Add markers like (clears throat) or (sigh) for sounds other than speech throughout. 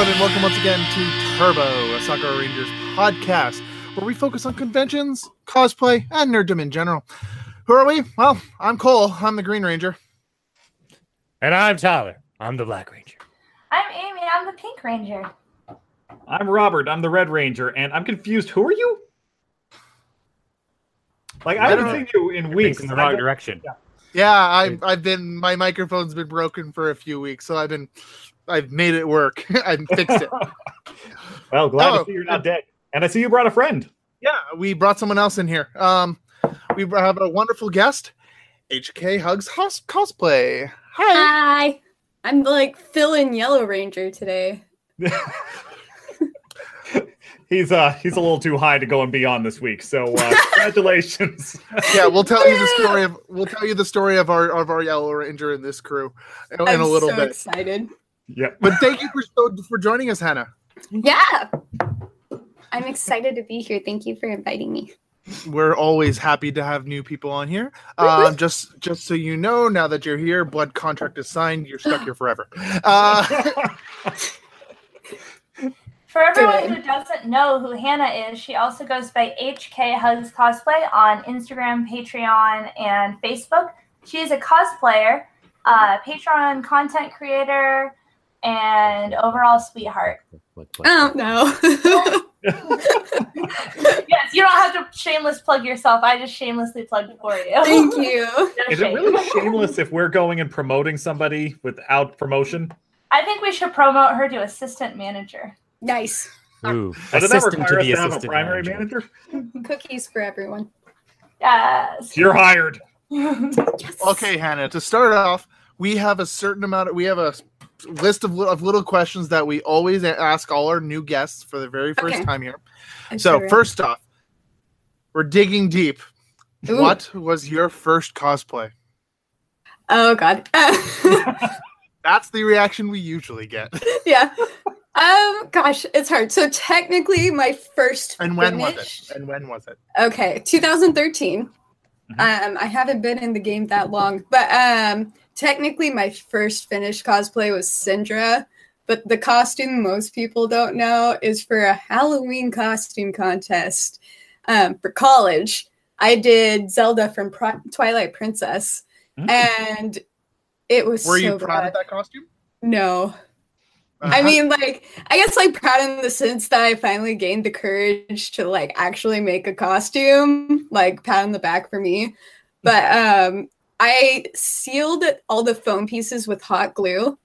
Hello, everyone, and welcome once again to Turbo, a Sakura Rangers podcast, where we focus on conventions, cosplay, and nerddom in general. Who are we? Well, I'm Cole. I'm the Green Ranger. And I'm Tyler. I'm the Black Ranger. I'm Amy. I'm the Pink Ranger. I'm Robert. I'm the Red Ranger, and I'm confused. Who are you? Like I, I haven't seen you in Weeks weeks. in the wrong don't- direction. Yeah, I've, I've been. My microphone's been broken for a few weeks, so I've been. I've made it work. (laughs) I've fixed it. (laughs) Well, glad Oh. to see you're not dead. And I see you brought a friend. Yeah, we brought someone else in here. Um, we have a wonderful guest, HK Hugs Hos- Cosplay. Hi. Hi. I'm like Phil in Yellow Ranger today. (laughs) he's uh he's a little too high to go and beyond this week. So uh, congratulations. Yeah, we'll tell you the story of we'll tell you the story of our of our Yellow Ranger in this crew in, in I'm a little so bit. excited. Yep. But thank you for for joining us, Hannah. Yeah. I'm excited to be here. Thank you for inviting me. We're always happy to have new people on here. Um, just just so you know, now that you're here, blood contract is signed. You're stuck (gasps) here forever. Uh, (laughs) For everyone who doesn't know who Hannah is, she also goes by HK Hugs Cosplay on Instagram, Patreon, and Facebook. She is a cosplayer, uh, Patreon content creator, and overall sweetheart. Oh no. (laughs) Yes, you don't have to shameless plug yourself. I just shamelessly plugged for you. Thank (laughs) you. No Is it really shameless if we're going and promoting somebody without promotion? I think we should promote her to assistant manager. Nice. Ooh, Does that assistant require us to have a primary manager. manager? Cookies for everyone. Yes. You're hired. (laughs) Yes. okay, Hannah. To start off, we have a certain amount. Of, we have a s- list of, of little questions that we always ask all our new guests for the very first Okay. time here. I'm So ready. first off, we're digging deep. Ooh. What was your first cosplay? Oh god. (laughs) That's the reaction we usually get. (laughs) yeah. Um gosh, it's hard. So technically my first And when was it? And when was it? Okay, 2013. Um, I haven't been in the game that long, but um, technically, my first finished cosplay was Syndra. But the costume most people don't know is for a Halloween costume contest um, for college. I did Zelda from Pri- Twilight Princess, Mm. and it was Were so you proud bad. of that costume? No, Uh, I mean, like, I guess like proud in the sense that I finally gained the courage to like actually make a costume, like pat on the back for me. But um I sealed all the foam pieces with hot glue.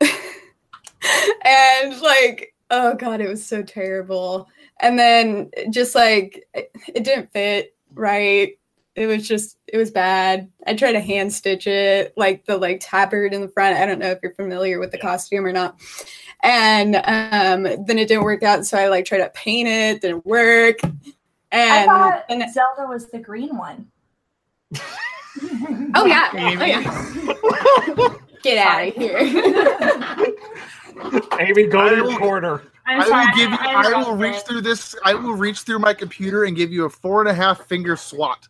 (laughs) and like, oh god, it was so terrible. And then just like it, it didn't fit right. It was just it was bad. I tried to hand stitch it, like the like tabard in the front. I don't know if you're familiar with the costume or not. And um then it didn't work out, so I like tried to paint it, didn't work. I thought and Zelda was the green one. (laughs) oh yeah, Amy. oh, yeah. (laughs) get out of here. (laughs) Amy, go to your corner. I'm I sorry. will give you. I, I will interrupted. reach through this. I will reach through my computer and give you a four and a half finger swat.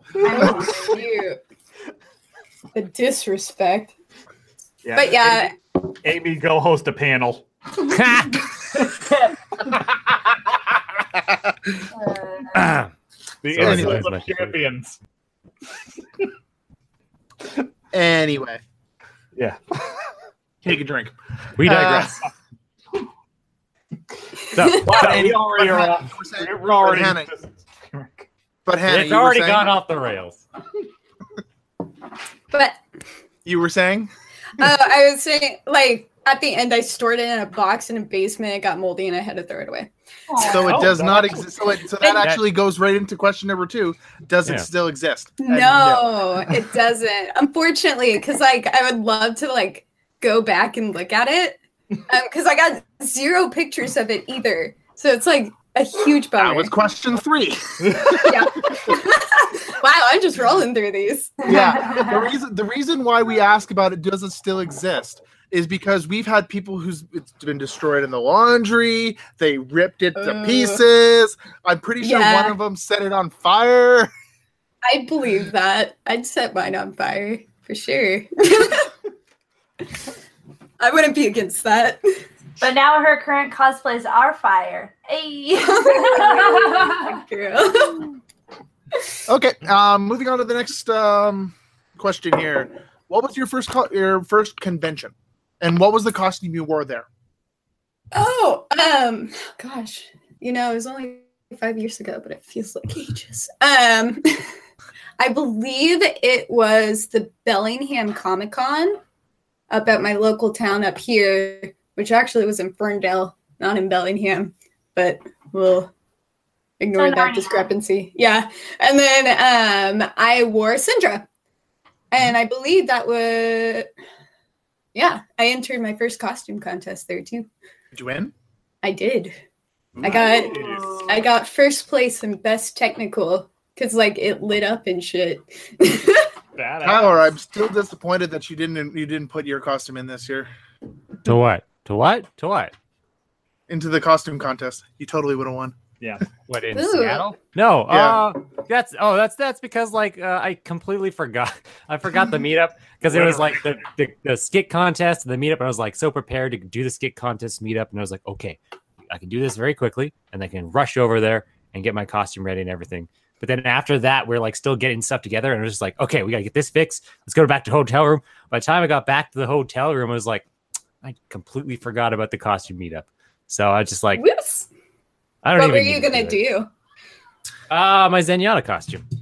The disrespect. Yeah. But yeah, Amy, go host a panel. Uh, (laughs) The Sorry, Insult of Champions. Anyway, Yeah. take a drink. we Uh, digress. so, (laughs) we already are Hannah- off. you saying- We're already. but Hannah, but Hannah, it's already saying- gone off the rails. but You were saying. Uh, I was saying, like, at the end, I stored it in a box in a basement. It got moldy, and I had to throw it away. So it Oh, does that not exist. So, it, so that That- actually goes right into question number two. Does it Yeah. still exist? And No, it doesn't. Unfortunately, because like I would love to like go back and look at it, because I got zero pictures of it either. So it's like a huge bummer. That was question three. (laughs) yeah. Wow, I'm just rolling through these. yeah. The (laughs) reason the reason why we ask about it doesn't still exist is because we've had people who's it's been destroyed in the laundry. They ripped it to Uh, pieces. I'm pretty sure yeah. one of them set it on fire. I believe that. I'd set mine on fire for sure. (laughs) I wouldn't be against that. But now her current cosplays are fire. Hey. (laughs) Girl. Okay, um, moving on to the next um, question here. What was your first co- your first convention, and what was the costume you wore there? Oh, um, gosh, you know, it was only five years ago, but it feels like ages. Um, (laughs) I believe it was the Bellingham Comic Con up at my local town up here, which actually was in Ferndale, not in Bellingham, but we'll ignore that discrepancy. Yeah. And then um I wore Syndra. And I believe that was yeah, I entered my first costume contest there too. Did you win? I did. I got I got first place and best technical because like it lit up and shit. Badass. Tyler, I'm still disappointed that you didn't you didn't put your costume in this year To what? To what? To what? into the costume contest. You totally would have won. Yeah. What in Ooh. Seattle? No. Yeah. Uh, that's oh, that's that's because like uh, I completely forgot. (laughs) I forgot the meetup because it was like the, the the skit contest, and the meetup. And I was like so prepared to do the skit contest meetup, and I was like, okay, I can do this very quickly, and I can rush over there and get my costume ready and everything. But then after that, we're like still getting stuff together, and it was just like, okay, we gotta get this fixed. Let's go back to the hotel room. By the time I got back to the hotel room, I was like, I completely forgot about the costume meetup. So I was just like, Whoops. I don't What even were you need to gonna do? Ah, my Zenyatta costume. (laughs)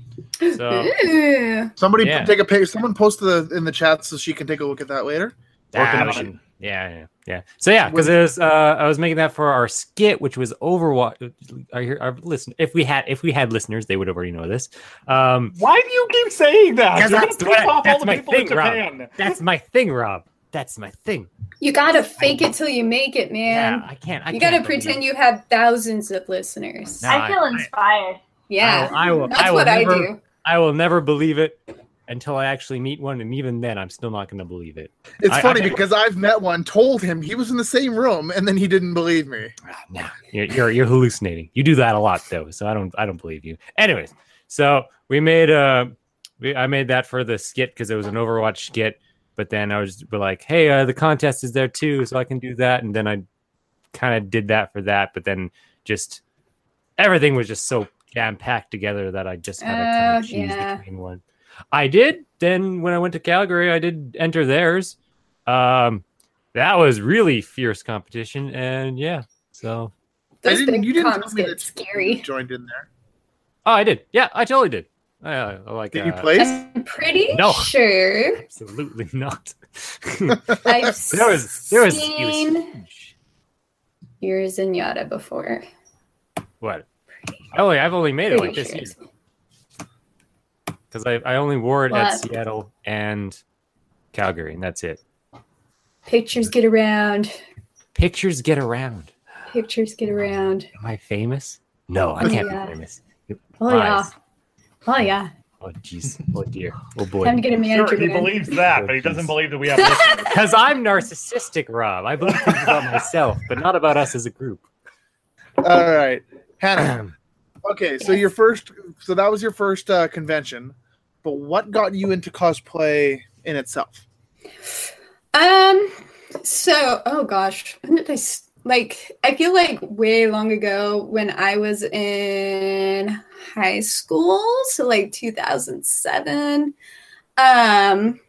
So Ooh. Somebody Yeah. take a picture. Someone post the in the chat so she can take a look at that later. Ah, on we it. should- yeah, yeah, yeah. So yeah, because it was uh, I was making that for our skit, which was Overwatch. Our, our listen, if we had if we had listeners, they would have already know this. Um, Why do you keep saying that? You're that's gonna piss off all the my people in thing, Rob. That's my thing, Rob. That's my thing. You gotta fake it till you make it, Yeah, man. I can't. I you can't gotta believe pretend it. you have thousands of listeners. No, I feel I- inspired. Yeah, I will. I will, that's I will what never, I do. I will never believe it until I actually meet one, and even then, I'm still not going to believe it. It's I- funny I- because I've met one, told him he was in the same room, and then he didn't believe me. Ah, no, you're, you're you're hallucinating. You do that a lot though, so I don't I don't believe you. Anyways, so we made uh we, I made that for the skit because it was an Overwatch skit, but then I was be like, hey, uh, the contest is there too, so I can do that, and then I kind of did that for that, but then just everything was just so jam packed together that I just had to kind Oh, of choose yeah. between one. I did. Then when I went to Calgary, I did enter theirs. Um, that was really fierce competition, and yeah, so I Those didn't. big You didn't cons tell me get that scary. you joined in there. Oh, I did. Yeah, I totally did. Oh, I, I like. Did you uh, play? place? I'm pretty No. sure (laughs) Absolutely not. (laughs) I've (laughs) there was there was, seen huge. your Zenyatta before. what? Oh, I've only made it Pretty like this sure. year because I I only wore it at Seattle and Calgary, and that's it. Pictures get around. Pictures get around. Pictures get around. Am I famous? No, I Oh, can't yeah. be famous. Oh yeah. Oh yeah. Oh jeez. Oh dear. (laughs) Oh boy. Time to get a manager. Sure, he man. believes that, but he doesn't believe that we have listeners. (laughs) Because I'm narcissistic, Rob. I believe things about myself, but not about us as a group. All right, Hannah. (clears throat) Okay, so your first, so that was your first uh, convention, but what got you into cosplay in itself? Um. So, oh gosh, when did I s- like? I feel like way long ago when I was in high school, so like 2007. Um,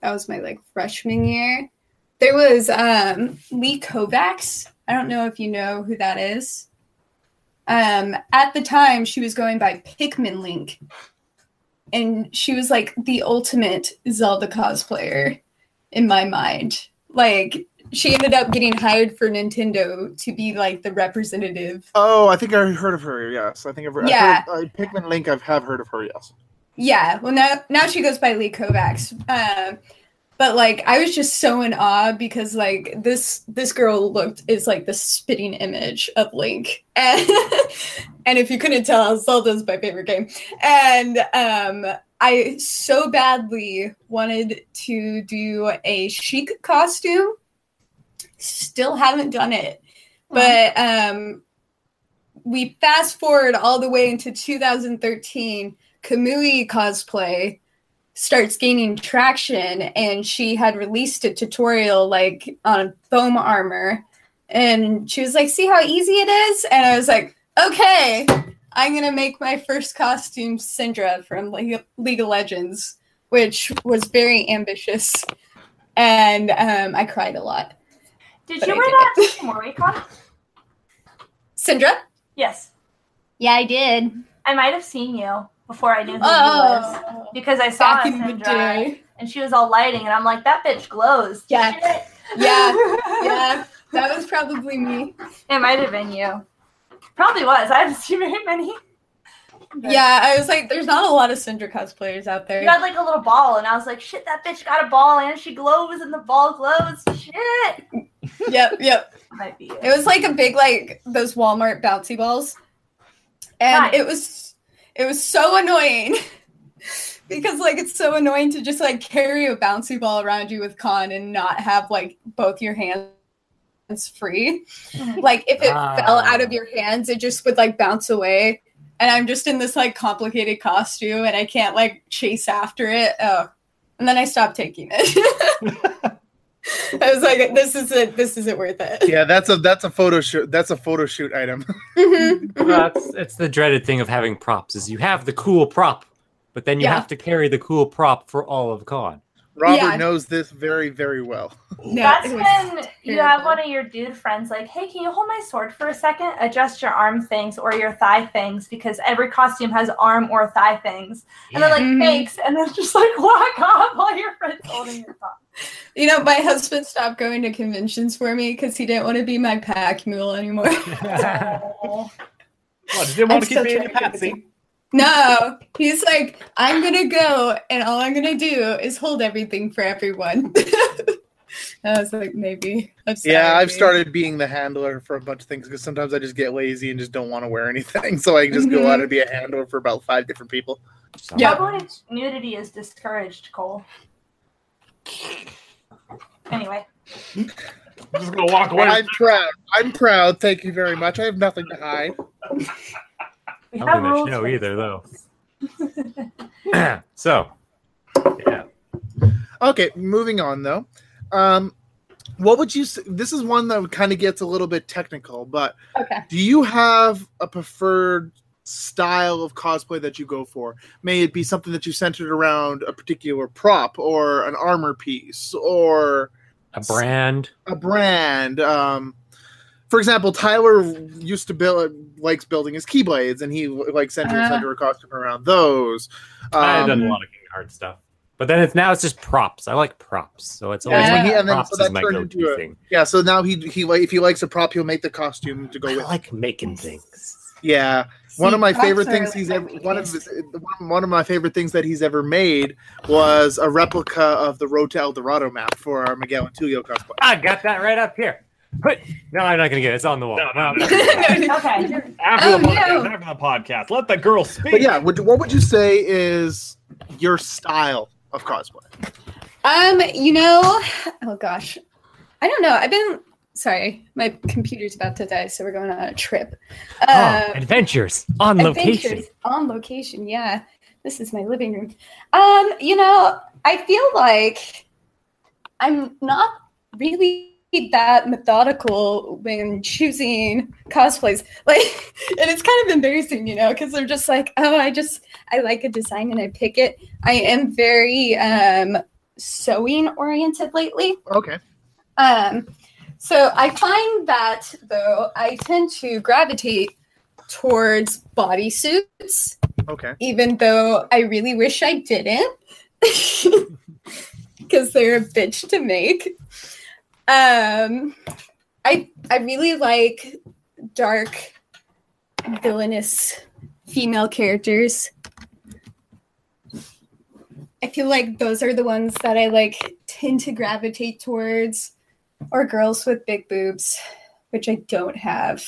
that was my like freshman year. There was um Lee Kovacs. I don't know if you know who that is. Um, at the time, she was going by Pikmin Link, and she was like the ultimate Zelda cosplayer in my mind. Like she ended up getting hired for Nintendo to be like the representative. Oh, I think I heard of her. Yes, I think I've, Yeah. I've heard, uh, Pikmin Link. I've have heard of her. Yes. Yeah, well now now she goes by Lee Kovacs. Um, but like I was just so in awe because like this this girl looked is like the spitting image of Link, and (laughs) and if you couldn't tell, Zelda's my favorite game, and um. I so badly wanted to do a Sheik costume. Still haven't done it. But um we fast forward all the way into 2013 Kamui cosplay starts gaining traction and she had released a tutorial like on foam armor and she was like, "See how easy it is?" And I was like, "Okay, I'm gonna make my first costume, Syndra from League League of Legends, which was very ambitious, and um, I cried a lot." Did you I wear did that it. to MoriCon? Syndra? Yes. Yeah, I did. I might have seen you before I knew who you oh. was. Oh, Because I saw back a in the Syndra, and she was all lighting, and I'm like, that bitch glows. Yeah. Yeah, (laughs) yeah, that was probably me. It might have been you. Probably was. I haven't seen very many. But Yeah, I was like, there's not a lot of Syndra cosplayers out there. You had like a little ball, and I was like, shit, that bitch got a ball, and she glows, and the ball glows. Shit. (laughs) yep, yep. Might be you. It was like a big like those Walmart bouncy balls. And Nice. it was it was so annoying. (laughs) because like it's so annoying to just like carry a bouncy ball around you with con and not have like both your hands free. Mhm. Like if it Ah. fell out of your hands, it just would like bounce away. And I'm just in this like complicated costume and I can't like chase after it. Oh. And then I stopped taking it. (laughs) I was like, this isn't this isn't worth it. Yeah, that's a that's a photo shoot. That's a photo shoot item. (laughs) Mhm, mhm. Well, it's, it's the dreaded thing of having props is you have the cool prop, but then you Yeah. have to carry the cool prop for all of con. Robert Yeah. knows this very very well. No, That's it was when you have one of your dude friends like, hey, can you hold my sword for a second? Adjust your arm things or your thigh things because every costume has arm or thigh things. And they're like, Mhm. thanks. And then just like walk off while your friend's holding your thigh. You know, my husband stopped going to conventions for me because he didn't want to be my pack mule anymore. Oh. Well, just didn't want I'm to keep still being a trying to get patsy. No, he's like, I'm gonna go, and all I'm gonna do is hold everything for everyone. (laughs) I was like, maybe. I'm Yeah, I've sorry. started being the handler for a bunch of things because sometimes I just get lazy and just don't want to wear anything. (laughs) So I just go Mhm. out and be a handler for about five different people. So- Yeah. Public nudity is discouraged, Cole. Anyway, I'm just gonna walk away. I'm proud. I'm proud. Thank you very much. I have nothing to hide. (laughs) we I don't think I rules. should know either, though. (laughs) (clears throat) so, yeah. Okay, moving on though. Um, what would you? s- This is one that kind of gets a little bit technical, but Okay. do you have a preferred style of cosplay that you go for? May it be something that you centered around a particular prop or an armor piece or A brand. a brand. Um, for example, Tyler used to build likes building his keyblades, and he like centered Uh. center a costume around those. I've Um, done a lot of Kingdom Hearts stuff. But then it's now it's just props. I like props. So it's always Yeah. like And he- then- props so that is my turned go-to into a- thing. yeah, so now he he like if he likes a prop, he'll make the costume to go I with. it. like making things. Yeah, one of my favorite things he's ever one of his, one- one of my favorite things that he's ever made was a replica of the Road to El Dorado map for our Miguel and Tulio cosplay. I got that right up here. But no, I'm not gonna get it. It's on the wall. No, no, No, no. (laughs) Okay. After Oh, the podcast, no. after the podcast, let the girl speak. But yeah, would, what would you say is your style of cosplay? Um, you know, oh gosh, I don't know. I've been sorry, my computer's about to die, so we're going on a trip. Oh, Uh, adventures on location. Adventures on location. Yeah, this is my living room. Um, you know, I feel like I'm not really that methodical when choosing cosplays. (laughs) Like, and it's kind of embarrassing, you know, because they're just like, oh, I just I like a design and I pick it. I am very um sewing oriented lately. Okay, Um, so I find that though I tend to gravitate towards bodysuits, okay, even though I really wish I didn't, (laughs) because they're a bitch to make. Um, I I really like dark, villainous female characters. I feel like those are the ones that I like tend to gravitate towards, or girls with big boobs, which I don't have.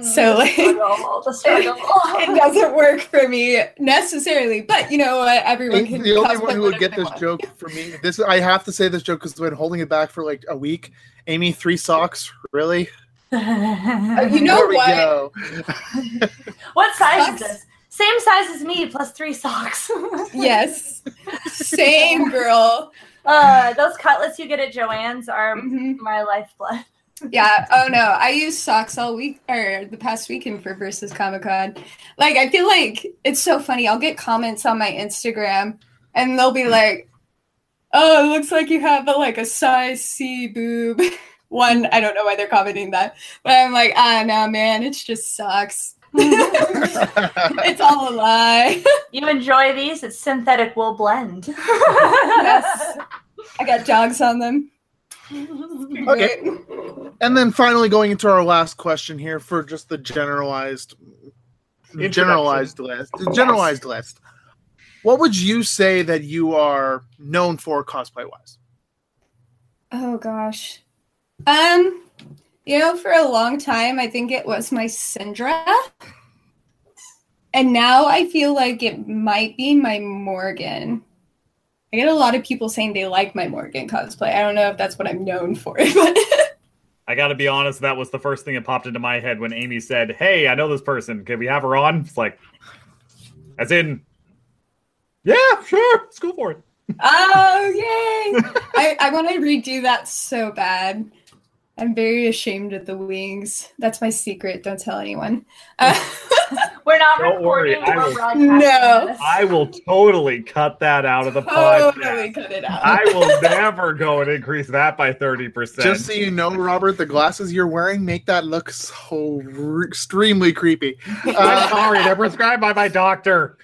So, like- the struggle, (laughs) the struggle. it doesn't work for me necessarily, but you know what? Everyone can. the only one who would get this want. joke (laughs) for me, this I have to say this joke because I've been holding it back for like a week. Amy, three socks, really? (laughs) Uh, you know what? go. what size is this? Same size as me, plus three socks. Yes, same girl. uh, those cutlets you get at Joann's are Mhm. my lifeblood. Yeah. Oh no, I used socks all week or the past weekend for versus Comic Con. Like I feel like it's so funny. I'll get comments on my Instagram and they'll be like, "Oh, it looks like you have a, like a size C boob." (laughs) One, I don't know why they're commenting that, but I'm like, ah, no, man, it's just socks. (laughs) it's all a lie. (laughs) You enjoy these? It's synthetic wool blend. yes, I got dogs on them. Okay. And then finally going into our last question here for just the generalized generalized list. Generalized list. What would you say that you are known for cosplay wise? Oh gosh. Um, you know, for a long time I think it was my Syndra. And now I feel like it might be my Morgan. I get a lot of people saying they like my Morgan cosplay. I don't know if that's what I'm known for, (laughs) but I got to be honest, that was the first thing that popped into my head when Amy said, "Hey, I know this person. Can we have her on?" It's like, as in, yeah, sure, let's go for it. oh yay! (laughs) I, I want to redo that so bad. I'm very ashamed of the wings. That's my secret. Don't tell anyone. Uh, (laughs) We're not Don't worry, recording I will- No. I will totally cut that out of the totally podcast. cut it out. I will never go and increase that by thirty percent. Just so you know, Robert, the glasses you're wearing make that look so r- extremely creepy. (laughs) I'm Uh, sorry, they're prescribed by my doctor.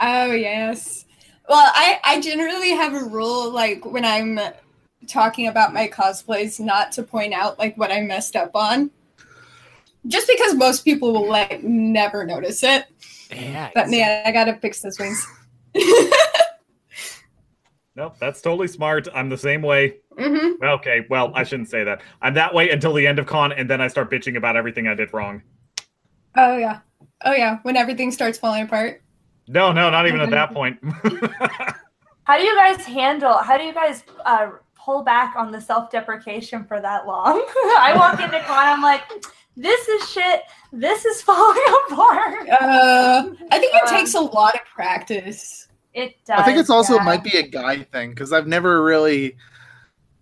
Oh yes. Well, I I generally have a rule like when I'm talking about my cosplays not to point out like what I messed up on. Just because most people will like never notice it. Yeah. But man, I gotta fix those wings. (laughs) Nope, that's totally smart. I'm the same way. hmm Okay, well, I shouldn't say that. I'm that way until the end of con, and then I start bitching about everything I did wrong. Oh yeah. Oh yeah. When everything starts falling apart. No, no, not even at that point. (laughs) How do you guys handle? How do you guys uh, pull back on the self-deprecation for that long? (laughs) I walk into con, I'm like, this is shit. This is (laughs) falling apart. Uh, I think it Um, takes a lot of practice. It does. I think it's also yeah. it might be a guy thing because I've never really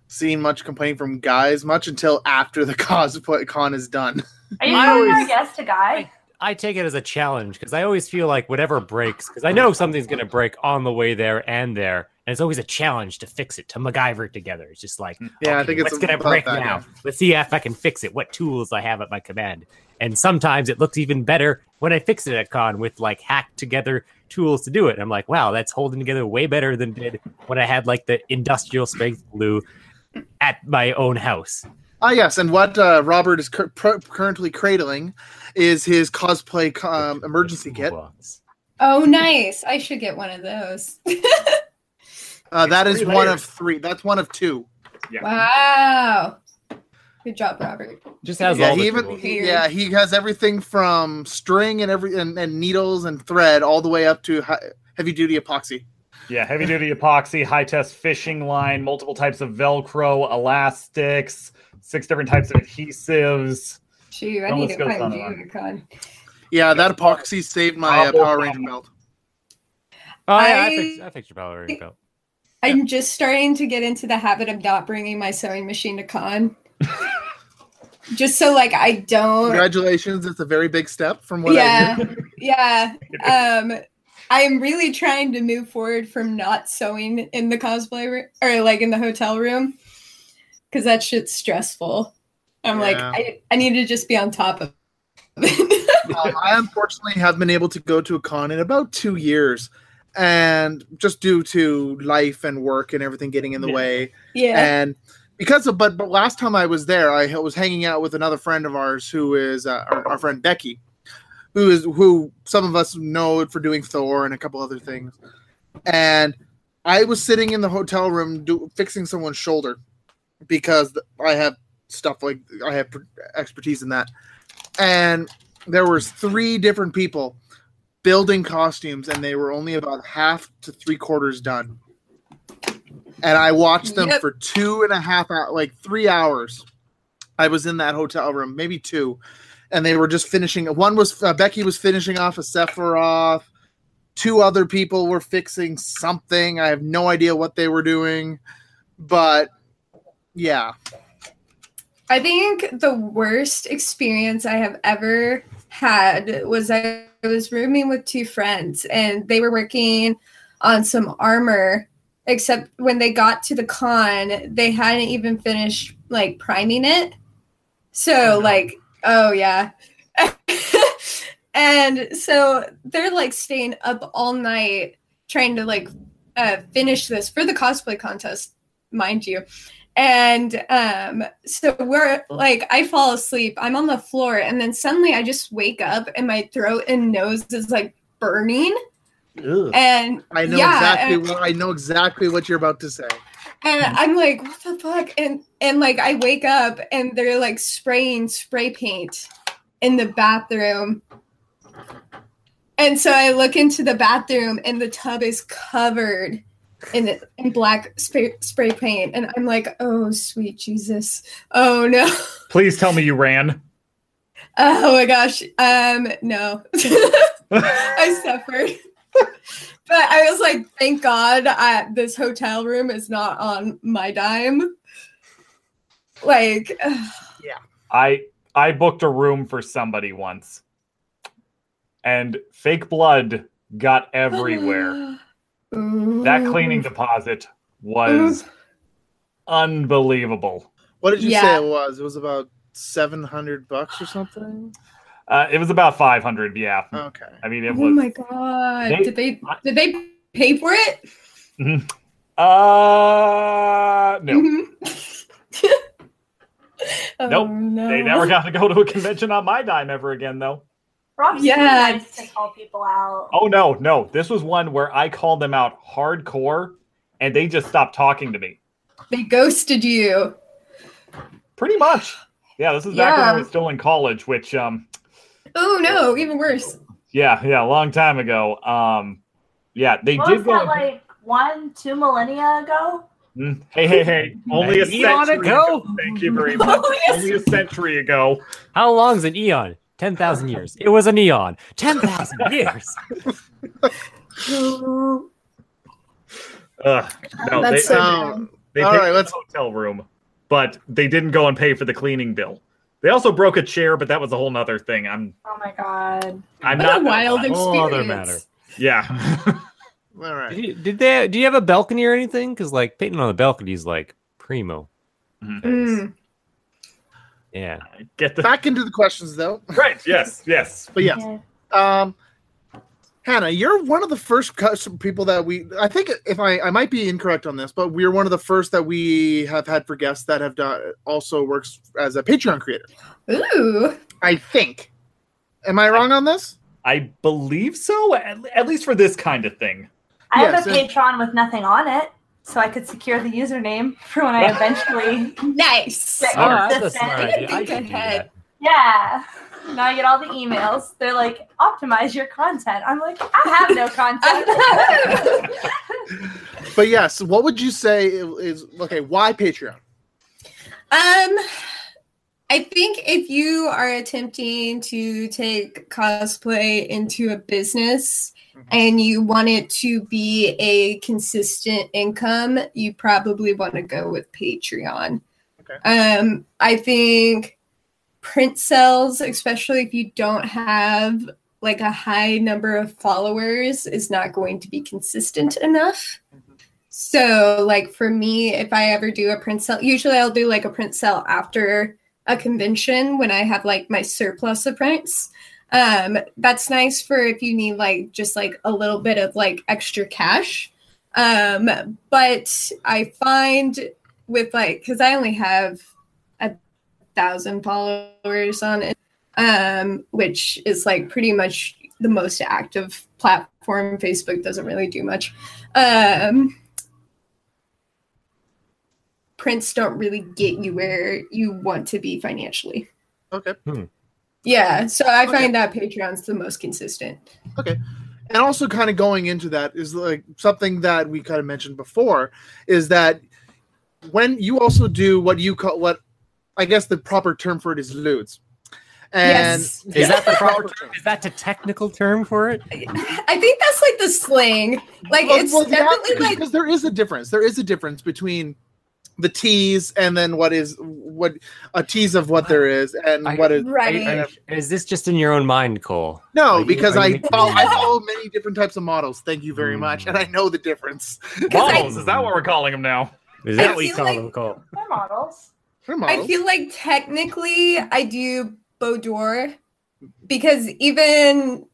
seen much complaining from guys much until after the (laughs) cosplay con is done. Are you I calling our always- guest a guy? I take it as a challenge because I always feel like whatever breaks, because I know something's going to break on the way there and there. And it's always a challenge to fix it, to MacGyver it together. It's just like, Yeah, I okay, think it's going to break that, now? yeah. Let's see if I can fix it. What tools I have at my command. And sometimes it looks even better when I fix it at con with like hacked together tools to do it. I'm like, wow, that's holding together way better than it did when I had like the industrial strength glue at my own house. Ah, yes, and what uh, Robert is cur- pr- currently cradling is his cosplay um, emergency kit. Toolbox. Oh nice. I should get one of those. (laughs) Uh, that is one of three. That's one of two. wow. Good job, Robert. Just has Yeah, all the he even he- yeah he has everything from string and every and, and needles and thread all the way up to hi- heavy duty epoxy. yeah, heavy duty epoxy, high test fishing line, multiple types of Velcro, elastics, six different types of adhesives. Shoot, I need list to goes find on you and on. at con. Yeah, that epoxy saved my uh, Power Ranger belt. Oh, yeah, I, I- fixed, I fixed your Power Ranger belt. I'm just starting to get into the habit of not bringing my sewing machine to con. (laughs) just so like I don't Congratulations, it's a very big step from what I Yeah. (laughs) Yeah. Um I'm really trying to move forward from not sewing in the cosplay room or like in the hotel room because that shit's stressful i'm like I, I need to just be on top of (laughs) it um, I unfortunately have been able to go to a con in about two years, and just due to life and work and everything getting in the Yeah. way, yeah. And because of but but last time I was there, I was hanging out with another friend of ours who is uh, our, our friend Becky, who is who some of us know for doing Thor and a couple other things, and I was sitting in the hotel room do, fixing someone's shoulder because I have stuff like I have expertise in that, and there was three different people building costumes, and they were only about half to three quarters done and I watched them Yep. for two and a half hours, like three hours. I was in that hotel room, maybe two, and they were just finishing. One was uh, Becky was finishing off a Sephiroth. Two other people were fixing something. I have no idea what they were doing, but yeah, I think the worst experience I have ever had was I was rooming with two friends and they were working on some armor. Except when they got to the con, they hadn't even finished like priming it. So, like, oh yeah. (laughs) and so they're like staying up all night trying to like uh, finish this for the cosplay contest, mind you. And um, so we're like, I fall asleep. I'm on the floor, and then suddenly I just wake up, and my throat and nose is like burning. Ugh. And I know yeah, exactly and- what I know exactly what you're about to say. and I'm like, what the fuck? And and like I wake up and they're like spraying spray paint in the bathroom. And so I look into the bathroom and the tub is covered in in black spray, spray paint. And I'm like, oh sweet Jesus. Oh no. (laughs) Please tell me you ran. Oh my gosh. Um no. (laughs) I suffered. (laughs) but I was like, thank God I, this hotel room is not on my dime. Like, (sighs) yeah. I I booked a room for somebody once, and fake blood got everywhere. (gasps) that cleaning deposit was unbelievable. What did you Yeah. say it was? It was about seven hundred bucks or something. Uh, it was about five hundred. Yeah, Okay. I mean it Oh was. my god! They- did they did they pay for it? Uh, no, Mhm. (laughs) oh, Nope. No. they never got to go to a convention on my dime ever again, though. Rob's Yeah. yeah. to call people out. Oh no, no, this was one where I called them out hardcore, and they just stopped talking to me. They ghosted you. Pretty much. Yeah, this is back when I was still in college, which um Oh no, even worse. yeah, yeah, a long time ago. Um yeah, they what did was go that like one, two millennia ago? Mm, Hey, hey, hey. (laughs) Only a eon century ago? ago. Thank you very much. (laughs) Only a century ago. How long's an eon? 10,000 years. It was a neon. 10,000 (laughs) years. Ugh. No, they, That's so Um, they all paid right, let's- hotel room, but they didn't go and pay for the cleaning bill. They also broke a chair, but that was a whole nother thing. I'm Oh my god. I'm What not a wild experience. Whole other matter. Yeah. (laughs) All right. Did, you, did they? Do you have a balcony or anything? Because like painting on the balcony is like primo. Mm. Yeah. Get the Back into the questions though. (laughs) right. Yes, yes. But yes, um, Hannah, you're one of the first people that we. I think if I I might be incorrect on this, but we're one of the first that we have had for guests that have done also works as a Patreon creator. Ooh. I think. Am I wrong on this? I believe so, at, at least for this kind of thing. I Yes, have a Patreon with nothing on it, so I could secure the username (laughs) for when I (laughs) eventually. Nice. Yeah. Oh, that's a smart I idea. I think should ahead. Yeah. Now I get all the emails. They're like, optimize your content. I'm like, I have no content. (laughs) But yes, what would you say is okay? Why Patreon? Um, I think if you are attempting to take cosplay into a business. And you want it to be a consistent income, you probably want to go with Patreon. Okay. Um, I think print sales, especially if you don't have like a high number of followers, is not going to be consistent enough. So, like for me, if I ever do a print sale, usually I'll do like a print sale after a convention when I have like my surplus of prints. Um, that's nice for if you need like just like a little bit of like extra cash. Um, but I find with like because I only have a thousand followers on it, um, which is like pretty much the most active platform. Facebook doesn't really do much. Um, prints don't really get you where you want to be financially. Okay. Yeah, so I Okay. find that Patreon's the most consistent. Okay. And also kind of going into that is like something that we kind of mentioned before is that when you also do what you call what I guess the proper term for it is lewds. And Yes. Is that the (laughs) proper term? Is that the technical term for it? I think that's like the slang. Like Well, it's well, yeah, definitely like because there is a difference. There is a difference between the tease and then what is what a tease of what there is and I- what is Right. and- Is this just in your own mind, Cole? no you- because I follow, I follow many different types of models. Thank you very much, Mm. and I know the difference. (laughs) Models, is that what we're calling them now? Is I that what you feel call like- them, Cole? They're models. They're I feel like technically I do Boudoir because even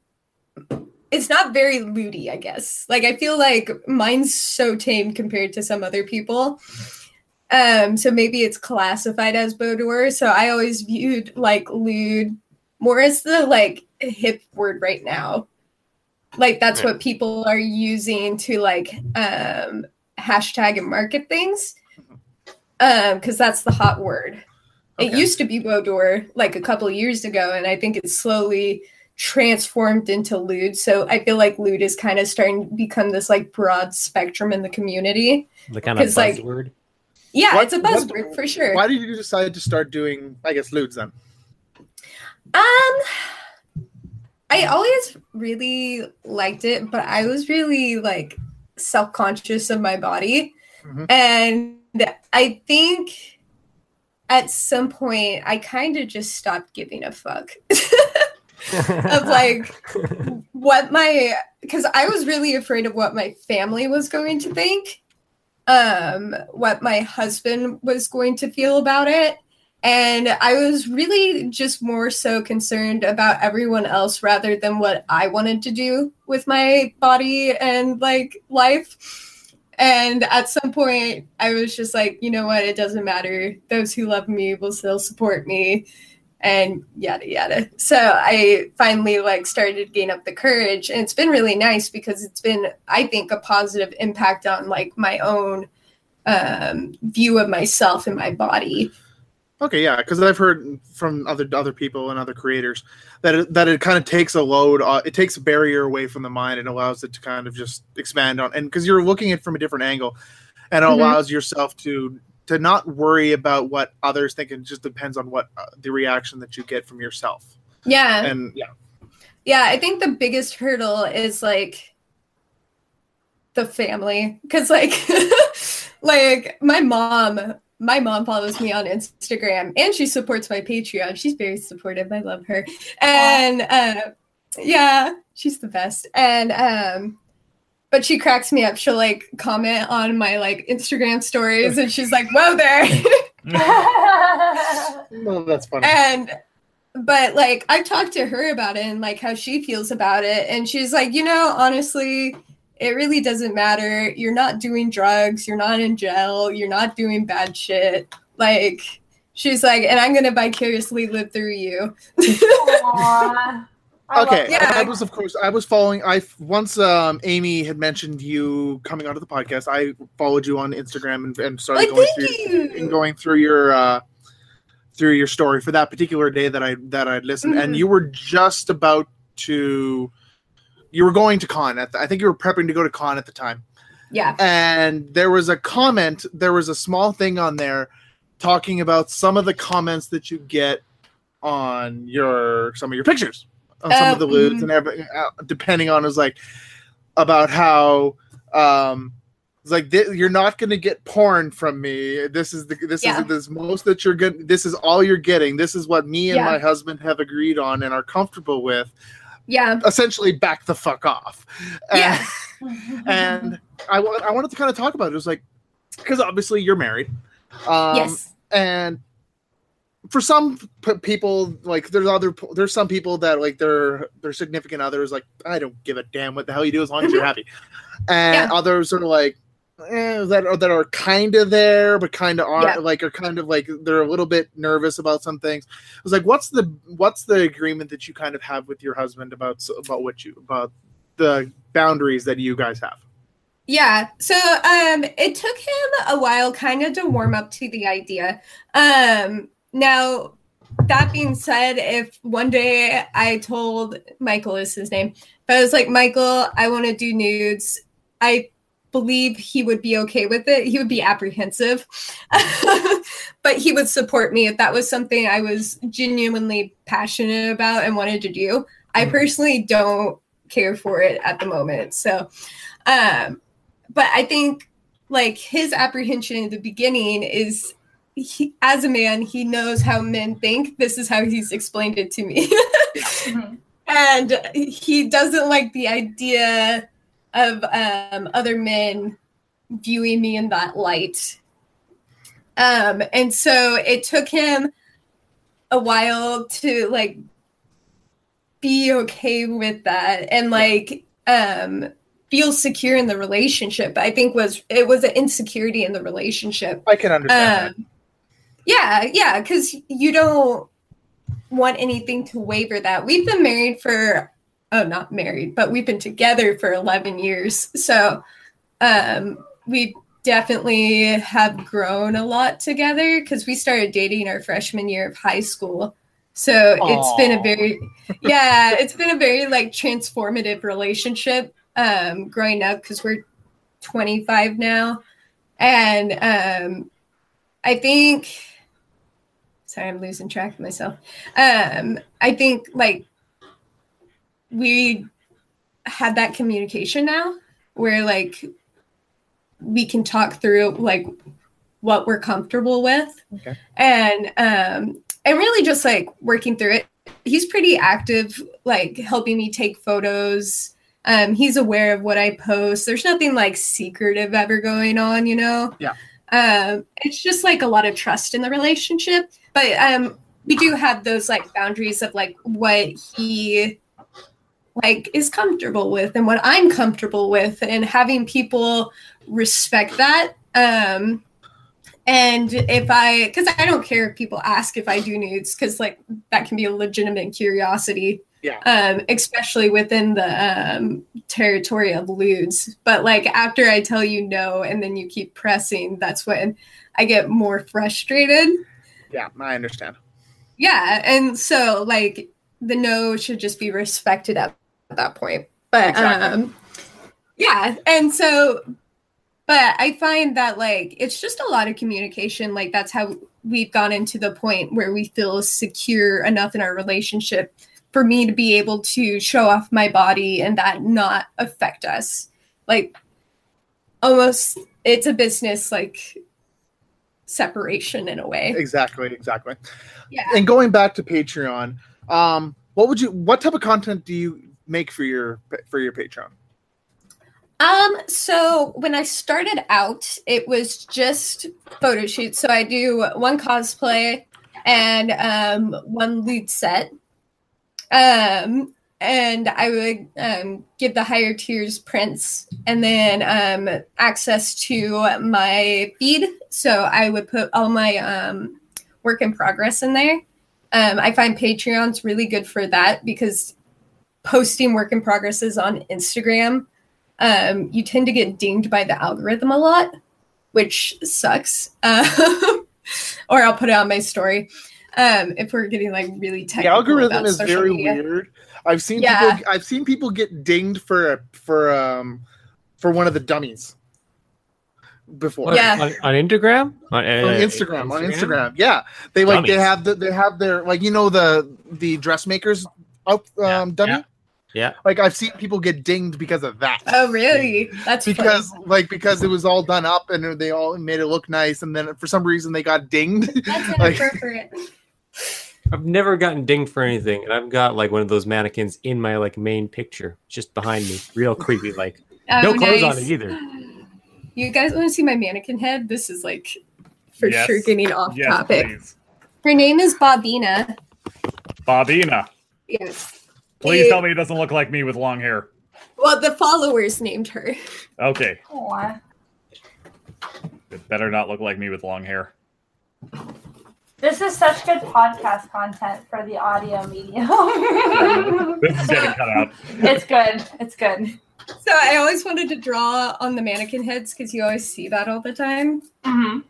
it's not very lewdy, I guess. Like I feel like mine's so tame compared to some other people. Um, so maybe it's classified as Boudoir. So I always viewed like lewd more as the like hip word right now. Like that's what people are using to like um hashtag and market things. Um, because that's the hot word. It used to be Boudoir like a couple years ago, and I think it's slowly transformed into lewd. So I feel like lewd is kind of starting to become this like broad spectrum in the community. The kind of 'Cause, like, buzzword. Yeah, What- it's a what- buzzword for sure. Why did you decide to start doing, I guess, lewds then? Um, I always really liked it, but I was really like self conscious of my body. Mhm. And I think at some point I kind of just stopped giving a fuck (laughs) of like (laughs) what my because I was really afraid of what my family was going to think, um, what my husband was going to feel about it. And I was really just more so concerned about everyone else rather than what I wanted to do with my body and like life. And at some point, I was just like, you know what? It doesn't matter. Those who love me will still support me and yada yada. So I finally like started to gain up the courage. And it's been really nice because it's been, I think, a positive impact on like my own um, view of myself and my body. Okay, yeah, because I've heard from other other people and other creators that it, that it kind of takes a load, uh, it takes a barrier away from the mind and allows it to kind of just expand on, and because you're looking at it from a different angle, and it Mhm. allows yourself to to not worry about what others think. It just depends on what uh, the reaction that you get from yourself, Yeah. and yeah, Yeah, I think the biggest hurdle is like the family cuz like (laughs) like my mom my mom follows me on Instagram and she supports my Patreon. She's very supportive. I love her. And uh yeah, she's the best. And um but she cracks me up. She'll like comment on my like Instagram stories and she's like, "Whoa there." (laughs) (laughs) well, that's funny. and but like I've talked to her about it and like how she feels about it, and she's like, you know, honestly, it really doesn't matter. You're not doing drugs, you're not in jail, you're not doing bad shit. Like she's like, and I'm gonna vicariously live through you. Aw. (laughs) I love okay Yeah. I, I was of course i was following i once um amy had mentioned you coming onto the podcast i followed you on instagram and, and started Like, going thank through and going through your uh through your story for that particular day that i that i'd listened and Mhm. you were just about to you were going to con at the, i think you were prepping to go to con at the time Yeah. and there was a comment there was a small thing on there talking about some of the comments that you get on your some of your pictures on some of the lewds mhm. and everything uh, depending on is like about how um it's like thi- you're not going to get porn from me this is the this Yeah. is this most that you're good this is all you're getting this is what me and Yeah. my husband have agreed on and are comfortable with Yeah. essentially back the fuck off Yeah. and I wa- I wanted to kind of talk about it. It was like because obviously you're married, um, yes. and for some p- people, like there's other there's some people that like their their significant others like I don't give a damn what the hell you do as long as you're happy, (laughs) and Yeah. others are like. Eh, that are that are kind of there, but kind of aren't Yeah. like are kind of like they're a little bit nervous about some things. I was like, what's the what's the agreement that you kind of have with your husband about about what you about the boundaries that you guys have? Yeah. So um it took him a while kind of to warm up to the idea. Um now that being said, if one day I told Michael is his name, if I was like, Michael, I want to do nudes, I believe he would be okay with it. He would be apprehensive, (laughs) but he would support me if that was something I was genuinely passionate about and wanted to do. I Mhm. personally don't care for it at the moment. So, um, but I think like his apprehension in the beginning is he, as a man, he knows how men think. This is how he's explained it to me. (laughs) Mhm. and he doesn't like the idea of um, other men viewing me in that light. Um, and so it took him a while to like be okay with that and like um feel secure in the relationship i think was it was an insecurity in the relationship I can understand um, yeah, yeah, because you don't want anything to waver that. We've been married for, oh, not married, but we've been together for 11 years. So um, we definitely have grown a lot together because we started dating our freshman year of high school. So it's been a very, yeah, it's been a very like transformative relationship um, growing up because we're 25 now. And um, I think sorry, I'm losing track of myself. Um, I think like we had that communication now where like we can talk through like what we're comfortable with Okay. and um and really just like working through it he's pretty active like helping me take photos um he's aware of what i post there's nothing like secretive ever going on you know Yeah. Um it's just like a lot of trust in the relationship but um we do have those like boundaries of like what he like is comfortable with and what i'm comfortable with and having people respect that um and if i because i don't care if people ask if i do nudes because like that can be a legitimate curiosity Yeah. um especially within the um territory of lewds but like after i tell you no and then you keep pressing that's when i get more frustrated Yeah, I understand. yeah and so like the no should just be respected at, at that point but Exactly. um yeah and so but i find that like it's just a lot of communication like that's how we've gotten to the point where we feel secure enough in our relationship for me to be able to show off my body and that not affect us like almost it's a business like separation in a way Exactly, exactly. yeah And going back to Patreon, um, what would you? What type of content do you make for your for your Patreon? Um, so when I started out, it was just photo shoots. So I do one cosplay and um one lead set. Um and I would um, give the higher tiers prints and then um, access to my feed. So I would put all my um, work in progress in there. Um, I find Patreon's really good for that because posting work in progresses on Instagram um, you tend to get dinged by the algorithm a lot, which sucks. (laughs) Um, or I'll put it on my story um, if we're getting like really tight. The algorithm about is very media. weird. I've seen Yeah. people. I've seen people get dinged for for um for one of the dummies before. Yeah. on, on Instagram, on, uh, on Instagram, on Instagram. Yeah, they like they have the, they have their like you know the the dressmakers out um dummy. yeah. Yeah. Like I've seen people get dinged because of that. Oh, really? That's because funny. like because it was all done up and they all made it look nice and then for some reason they got dinged. That's (laughs) like inappropriate. I've never gotten dinged for anything, and I've got like one of those mannequins in my like main picture, just behind me, real creepy. Like (laughs) Oh, no clothes on it either. You guys want to see my mannequin head? This is like for Yes. sure getting off Yes, topic. please. Her name is Bobina. Bobina. Yes. Please It- tell me it doesn't look like me with long hair. Well, the followers named her. Okay. Aw. It better not look like me with long hair. This is such good podcast content for the audio medium. (laughs) This is getting cut out. it's good. It's good. So I always wanted to draw on the mannequin heads because you always see that all the time. Mm-hmm.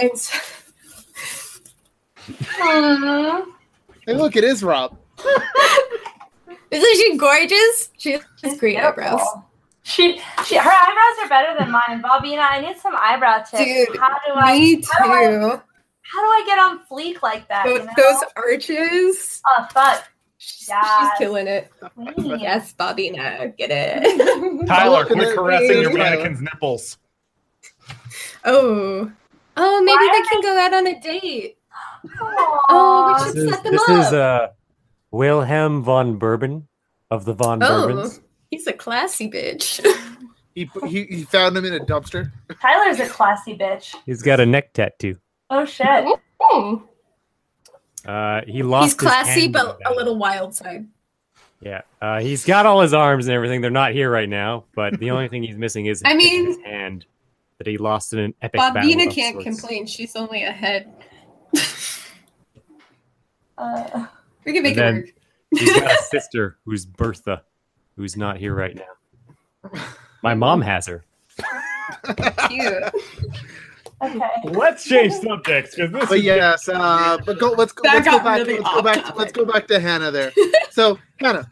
And so, Mm-hmm. hey, look, it is Rob. (laughs) isn't she gorgeous? She has great eyebrows. She, she, her eyebrows are better than mine. Bobina, I need some eyebrow tips. Dude, how do I, Me how do I- too. How do I get on fleek like that? Those, you know? those arches. oh fuck. She's, Yes. she's killing it. Please. Yes, Bobby, now get it. (laughs) Tyler, quit caressing your Tyler. mannequin's nipples. Oh. Oh, maybe Why they are can go out on a (gasps) date. Aw. Oh, we This should is, set them this up. This is uh, Wilhelm von Bourbon of the von Oh, Bourbons. he's a classy bitch. He, he he found him in a dumpster. Tyler's a classy bitch. He's got a neck tattoo. Oh shit. Hmm. Uh, he lost. he's classy, hand but a little wild side. Yeah, uh, he's got all his arms and everything. They're not here right now, but the only (laughs) thing he's missing is I is mean- his hand that he lost in an epic battle. Bobina can't sorts. complain. She's only a head. (laughs) Uh, We can make And it then- work. He's got a (laughs) sister who's Bertha, who's not here right now. My mom has her. Cute. Okay. Let's change subjects because this But is yes, uh, but go. Let's go. Let's go back. really let's go back. topic. let's go back to Hannah there. (laughs) So Hannah,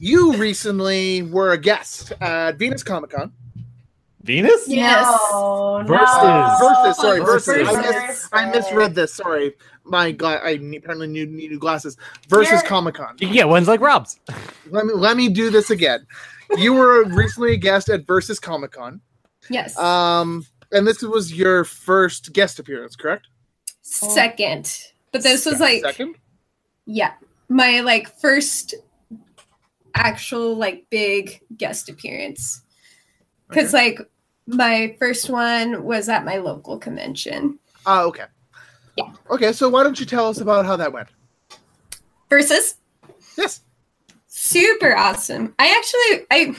you recently were a guest at Venus Comic Con. Venus. Yes. No, Versus. no. Versus, sorry, versus. versus. I, mis- I misread this. Sorry, my gla- I ne- apparently need, need new glasses. Versus Comic Con. Yeah, ones like Rob's. Let me let me do this again. You were recently a guest at Versus Comic Con. Yes. Um, and this was your first guest appearance, correct? Second. But this was like second. yeah, my like first actual like big guest appearance. Cuz like my first one was at my local convention. Ah, okay. Yeah. Okay, so why don't you tell us about how that went? Versus Yes. super awesome. I actually I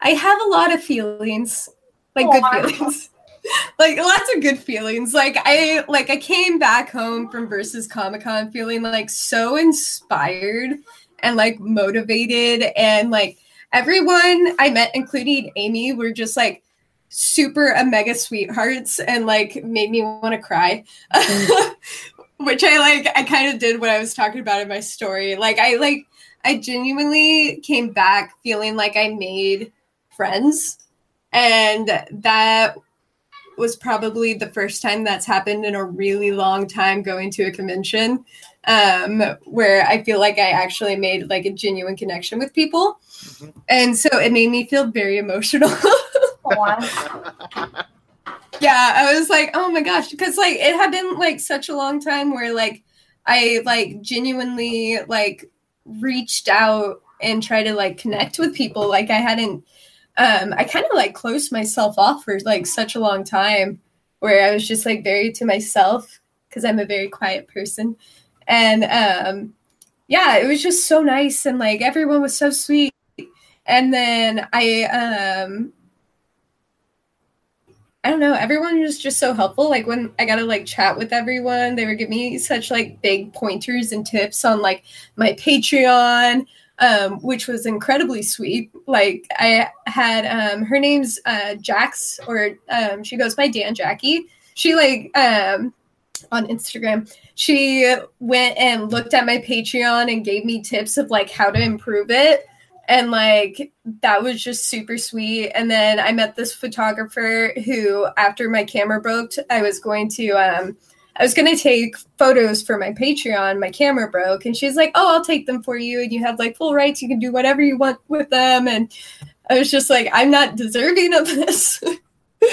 I have a lot of feelings, like good Aw. feelings. (laughs) like lots of good feelings. Like I like I came back home from versus Comic-Con feeling like so inspired and like motivated and like everyone I met including Amy were just like super a mega sweethearts and like made me want to cry. Mm. (laughs) Which I like I kind of did what I was talking about in my story. Like I like I genuinely came back feeling like I made friends. And that was probably the first time that's happened in a really long time going to a convention um, where I feel like I actually made like a genuine connection with people. Mhm. And so it made me feel very emotional. (laughs) Yeah i was like oh my gosh because like it had been like such a long time where like i like genuinely like reached out and tried to like connect with people like i hadn't um i kind of like closed myself off for like such a long time where i was just like very to myself because i'm a very quiet person and um yeah it was just so nice and like everyone was so sweet and then i um I don't know. Everyone was just so helpful. Like when I got to like chat with everyone, they would give me such like big pointers and tips on like my Patreon, um, which was incredibly sweet. Like I had um, her name's uh, Jax, or um, she goes by Dan Jackie. She like um, on Instagram. She went and looked at my Patreon and gave me tips of like how to improve it and like that was just super sweet and then i met this photographer who after my camera broke i was going to um i was going to take photos for my patreon my camera broke and she's like oh i'll take them for you and you have like full rights you can do whatever you want with them and i was just like i'm not deserving of this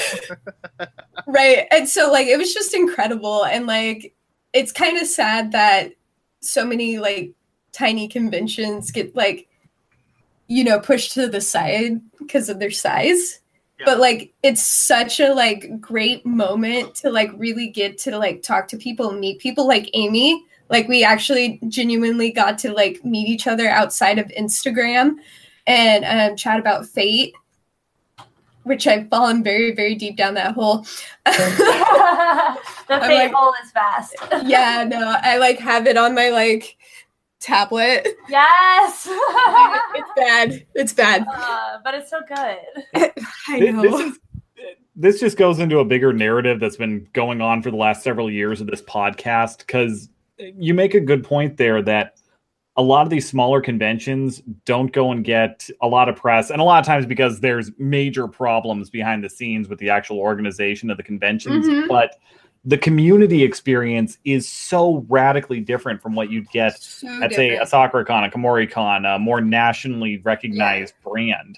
(laughs) right and so like it was just incredible and like it's kind of sad that so many like tiny conventions get like you know pushed to the side because of their size. But like it's such a like great moment to like really get to like talk to people meet people like amy. Like we actually genuinely got to like meet each other outside of instagram and um, chat about fate which i've fallen very very deep down that hole. (laughs) The (laughs) fate like- hole is vast. yeah no i like have it on my like tablet Yes. (laughs) it's bad it's bad Uh, but it's so good. (laughs) i know This is this just goes into a bigger narrative that's been going on for the last several years of this podcast because you make a good point there that a lot of these smaller conventions don't go and get a lot of press and a lot of times because there's major problems behind the scenes with the actual organization of the conventions Mhm. but the community experience is so radically different from what you'd get So at say a Sakura-Con, a Kumoricon, a more nationally recognized brand.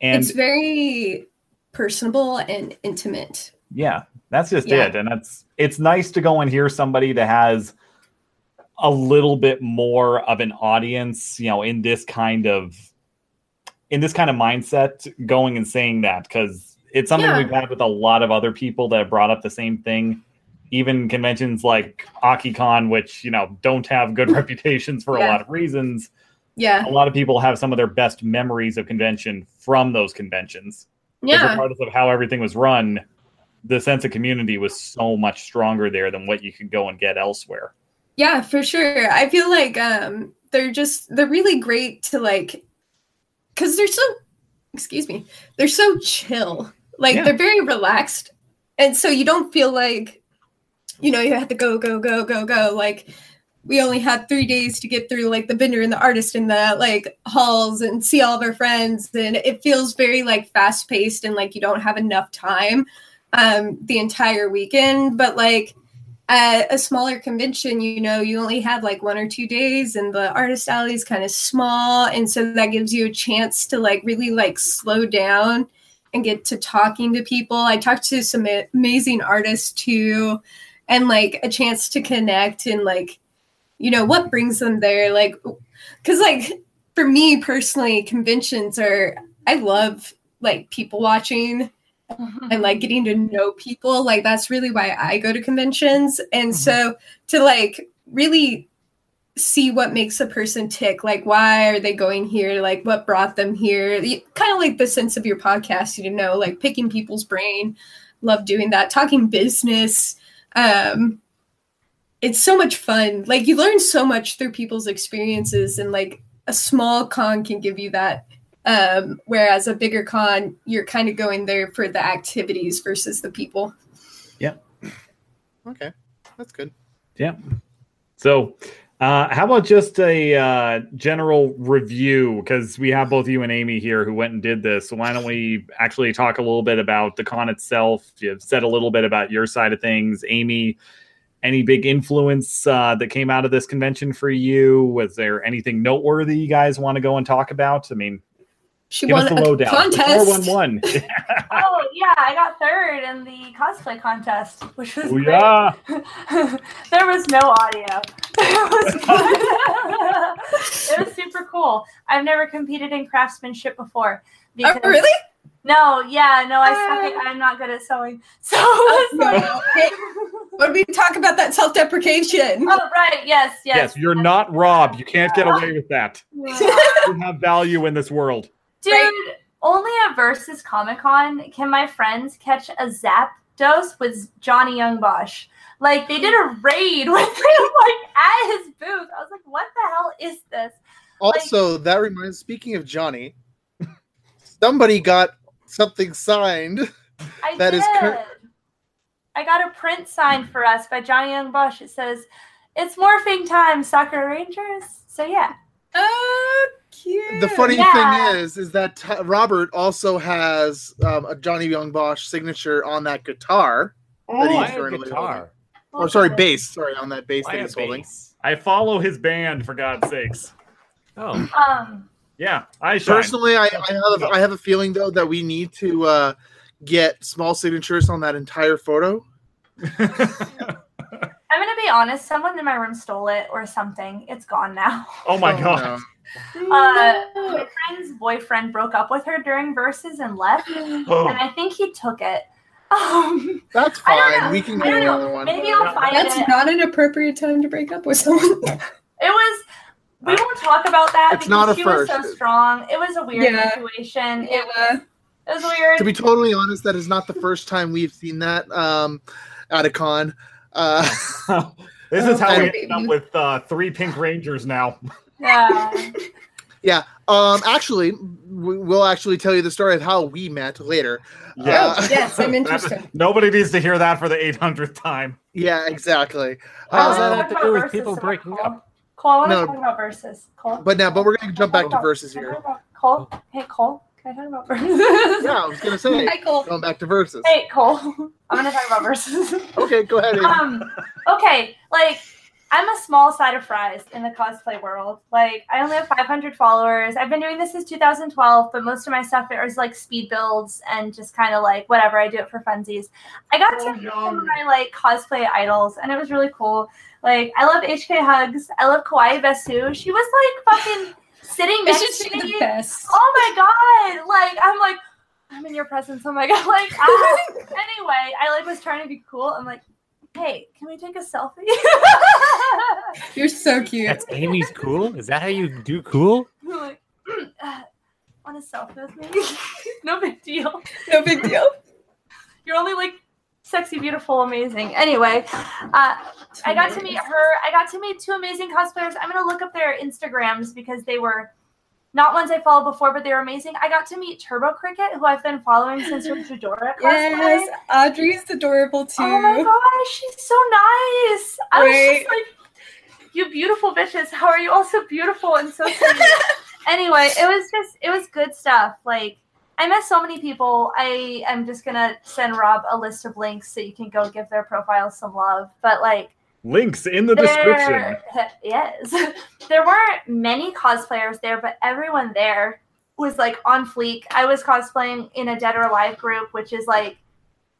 And it's very personable and intimate. Yeah, that's just Yeah. it. And that's it's nice to go and hear somebody that has a little bit more of an audience, you know, in this kind of in this kind of mindset going and saying that because it's something Yeah. we've had with a lot of other people that have brought up the same thing. Even conventions like AkiCon, which you know don't have good (laughs) reputations for a lot of reasons. Yeah. A lot of people have some of their best memories of convention from those conventions because Yeah. regardless of how everything was run, the sense of community was so much stronger there than what you could go and get elsewhere. Yeah, for sure. I feel like um they're just they're really great to like cuz they're so excuse me. They're so chill. Like Yeah. they're very relaxed. And so you don't feel like you know, you have to go go go go go like we only had 3 days to get through like the vendor and the artist in the like halls and see all of our friends and it feels very like fast paced and like you don't have enough time um the entire weekend but like at a smaller convention, you know, you only have like one or two days and the artist alley is kind of small. And so that gives you a chance to like really like slow down and get to talking to people. I talked to some amazing artists too, and like a chance to connect and like, you know, what brings them there. Like, cause like for me personally, conventions are, I love like people watching mm-hmm. and like getting to know people like that's really why i go to conventions and so to like really see what makes a person tick. Like why are they going here? Like what brought them here? Kind of like the sense of your podcast you know like picking people's brain. Love doing that. Talking business. Um it's so much fun. Like you learn so much through people's experiences and like a small con can give you that. Um, whereas a bigger con, you're kind of going there for the activities versus the people. Yeah. Okay, that's good. Yeah. So, uh, how about just a uh, general review? Because we have both you and Amy here who went and did this. So, why don't we actually talk a little bit about the con itself? You've said a little bit about your side of things. Amy, any big influence uh, that came out of this convention for you? Was there anything noteworthy you guys want to go and talk about? I mean, She give us won the a lowdown. contest. Four one one. (laughs) (laughs) oh yeah, I got third in the cosplay contest, which was Oh great. yeah. (laughs) there was no audio. It was, it was super cool. I've never competed in craftsmanship before. Oh, really? No, yeah, no, I suck at, uh. I'm not good at sewing. So Oh, it like, no. Hey, When we talk about that self-deprecation, oh right, yes, yes. Yes, you're not Rob. You can't get away with that. Yeah. You have value in this world. Dude, only at Versus Comic Con can my friends catch a zap dose with Johnny Young Bosch. Like they did a raid (laughs) with him like at his booth. I was like, what the hell is this? Also, that reminds. Speaking of Johnny, somebody got something signed. I That did. is cur- I got a print signed for us by Johnny Young Bosch. It says, "It's morphing time, Sakura Rangers." So yeah, oh, cute. The funny Yeah. thing is, is that T- Robert also has um, a Johnny Young Bosch signature on that guitar. That he's a currently guitar? Oh, sorry, bass. Sorry, on that bass Why that he's holding. bass? I follow his band for God's sakes. Oh, Um, Yeah, I shine. Personally, I, I have I have a feeling though that we need to uh, get small signatures on that entire photo. (laughs) (laughs) I'm gonna be honest. Someone in my room stole it or something. It's gone now. oh my Oh, god. Uh, my friend's boyfriend broke up with her during verses and left, (gasps) and Oh, I think he took it. Um, That's fine. We can get don't know. another one. Maybe I'll find That's it. not an appropriate time to break up with someone. (laughs) It was. We won't talk about that It's because not a she was so strong. It was a weird Yeah. situation. It, yeah. it was weird. To be totally honest, that is not the first time we've seen that um, at a con. Uh, (laughs) this is how we Oh, end up with uh, three Pink Rangers now. (laughs) yeah. (laughs) yeah. Um, actually, we- we'll actually tell you the story of how we met later. Yeah. Uh, yes, I'm interested. Nobody needs to hear that for the 800th time. Yeah, exactly. How does that have to do with people breaking Cole. up? Cole, I want to No. talk about verses. Cole. But now, but we're gonna jump back to verses here. about- Cole. Hey, Cole. Can I talk about verses? Yeah, I was gonna say (laughs) Michael. going back to verses. Hey, Cole. (laughs) I'm gonna talk about verses. (laughs) Okay, go ahead. Amy. um. Okay. Like, I'm a small side of fries in the cosplay world. Like I only have 500 followers. I've been doing this since 2012, but most of my stuff is like speed builds and just kind of like whatever. I do it for funsies. I got Oh, to meet some of my like cosplay idols, and it was really cool. Like I love HK Hugs. I love Kawaii Besu. She was like fucking sitting It's next just to me. the best. Oh my god! Like I'm like I'm in your presence. Oh my (laughs) god! Like ah. (laughs) anyway, I like was trying to be cool. I'm like, hey, can we take a selfie? (laughs) You're so cute. That's Amy's cool. Is that how you do cool? I'm like, "Mm, uh, want a selfie with me? no big deal. No big deal. You're only like sexy, beautiful, amazing. Anyway, uh, I got to meet her. I got to meet two amazing cosplayers. I'm gonna look up their Instagrams because they were not ones I followed before, but they were amazing. I got to meet Turbo Cricket, who I've been following since her (laughs) Jadora cosplay. Yes, Audrey's adorable too. Oh my gosh, she's so nice. I was just like, you beautiful bitches. How are you all so beautiful and so sweet? (laughs) anyway, it was just it was good stuff. Like I met so many people. I am just gonna send Rob a list of links so you can go give their profiles some love. But like Links in the description. (laughs) yes, (laughs) there weren't many cosplayers there, but everyone there was like on fleek. I was cosplaying in a Dead or Alive group, which is like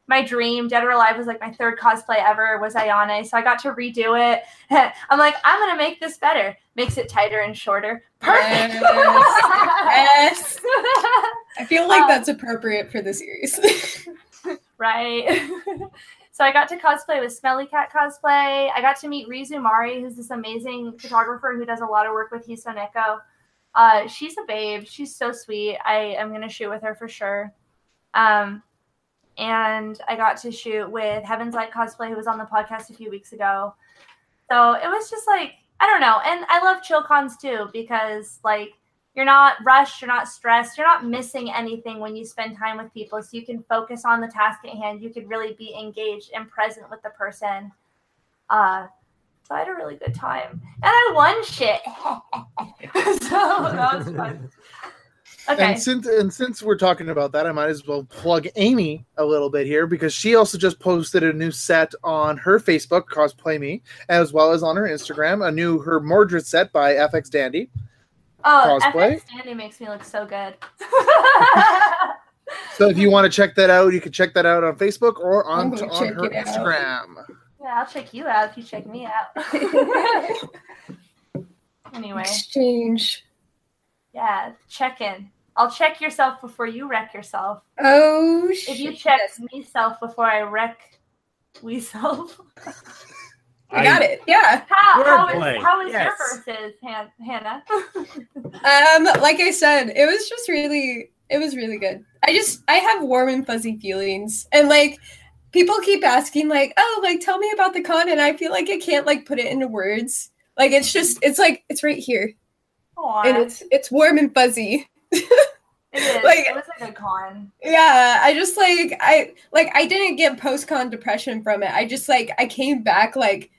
my dream. Dead or Alive was like my third cosplay ever. Was Ayane, so I got to redo it. (laughs) I'm like, I'm gonna make this better. Makes it tighter and shorter. Perfect. Yes. I feel like Um, that's appropriate for the series. (laughs) right? (laughs) so I got to cosplay with Smelly Cat cosplay. I got to meet Rizu Mari, who's this amazing photographer who does a lot of work with Hisoneko. Uh, she's a babe. She's so sweet. I am gonna shoot with her for sure. Um, and I got to shoot with Heaven's Light cosplay, who was on the podcast a few weeks ago. So it was just like I don't know, and I love chill cons too because like you're not rushed, you're not stressed, you're not missing anything when you spend time with people. So you can focus on the task at hand. You could really be engaged and present with the person. Uh, so I had a really good time, and I won shit. (laughs) so that was fun. Okay. And since and since we're talking about that, I might as well plug Amy a little bit here because she also just posted a new set on her Facebook, Cosplay Me, as well as on her Instagram, a new her Mordred set by FX Dandy. Oh, cosplay? FX Standing makes me look so good. (laughs) So if you want to check that out, you can check that out on Facebook or on, gonna on her it out. Instagram. yeah, I'll check you out if you check me out. (laughs) anyway, Exchange. yeah, check in. I'll check yourself before you wreck yourself. Oh If you shit. check me self before I wreck we self. (laughs) I got it. Yeah. How, how is, how is yes. your verses, Han- Hannah? (laughs) Um, like I said, it was just really it was really good. I just I have warm and fuzzy feelings. And like people keep asking like, "Oh, like tell me about the con." And I feel like I can't like put it into words. Like it's just it's like it's right here. Aw, And it's it's warm and fuzzy. (laughs) it is. like- it was like a good con. Yeah, I just like I like I didn't get post con depression from it. I just like I came back like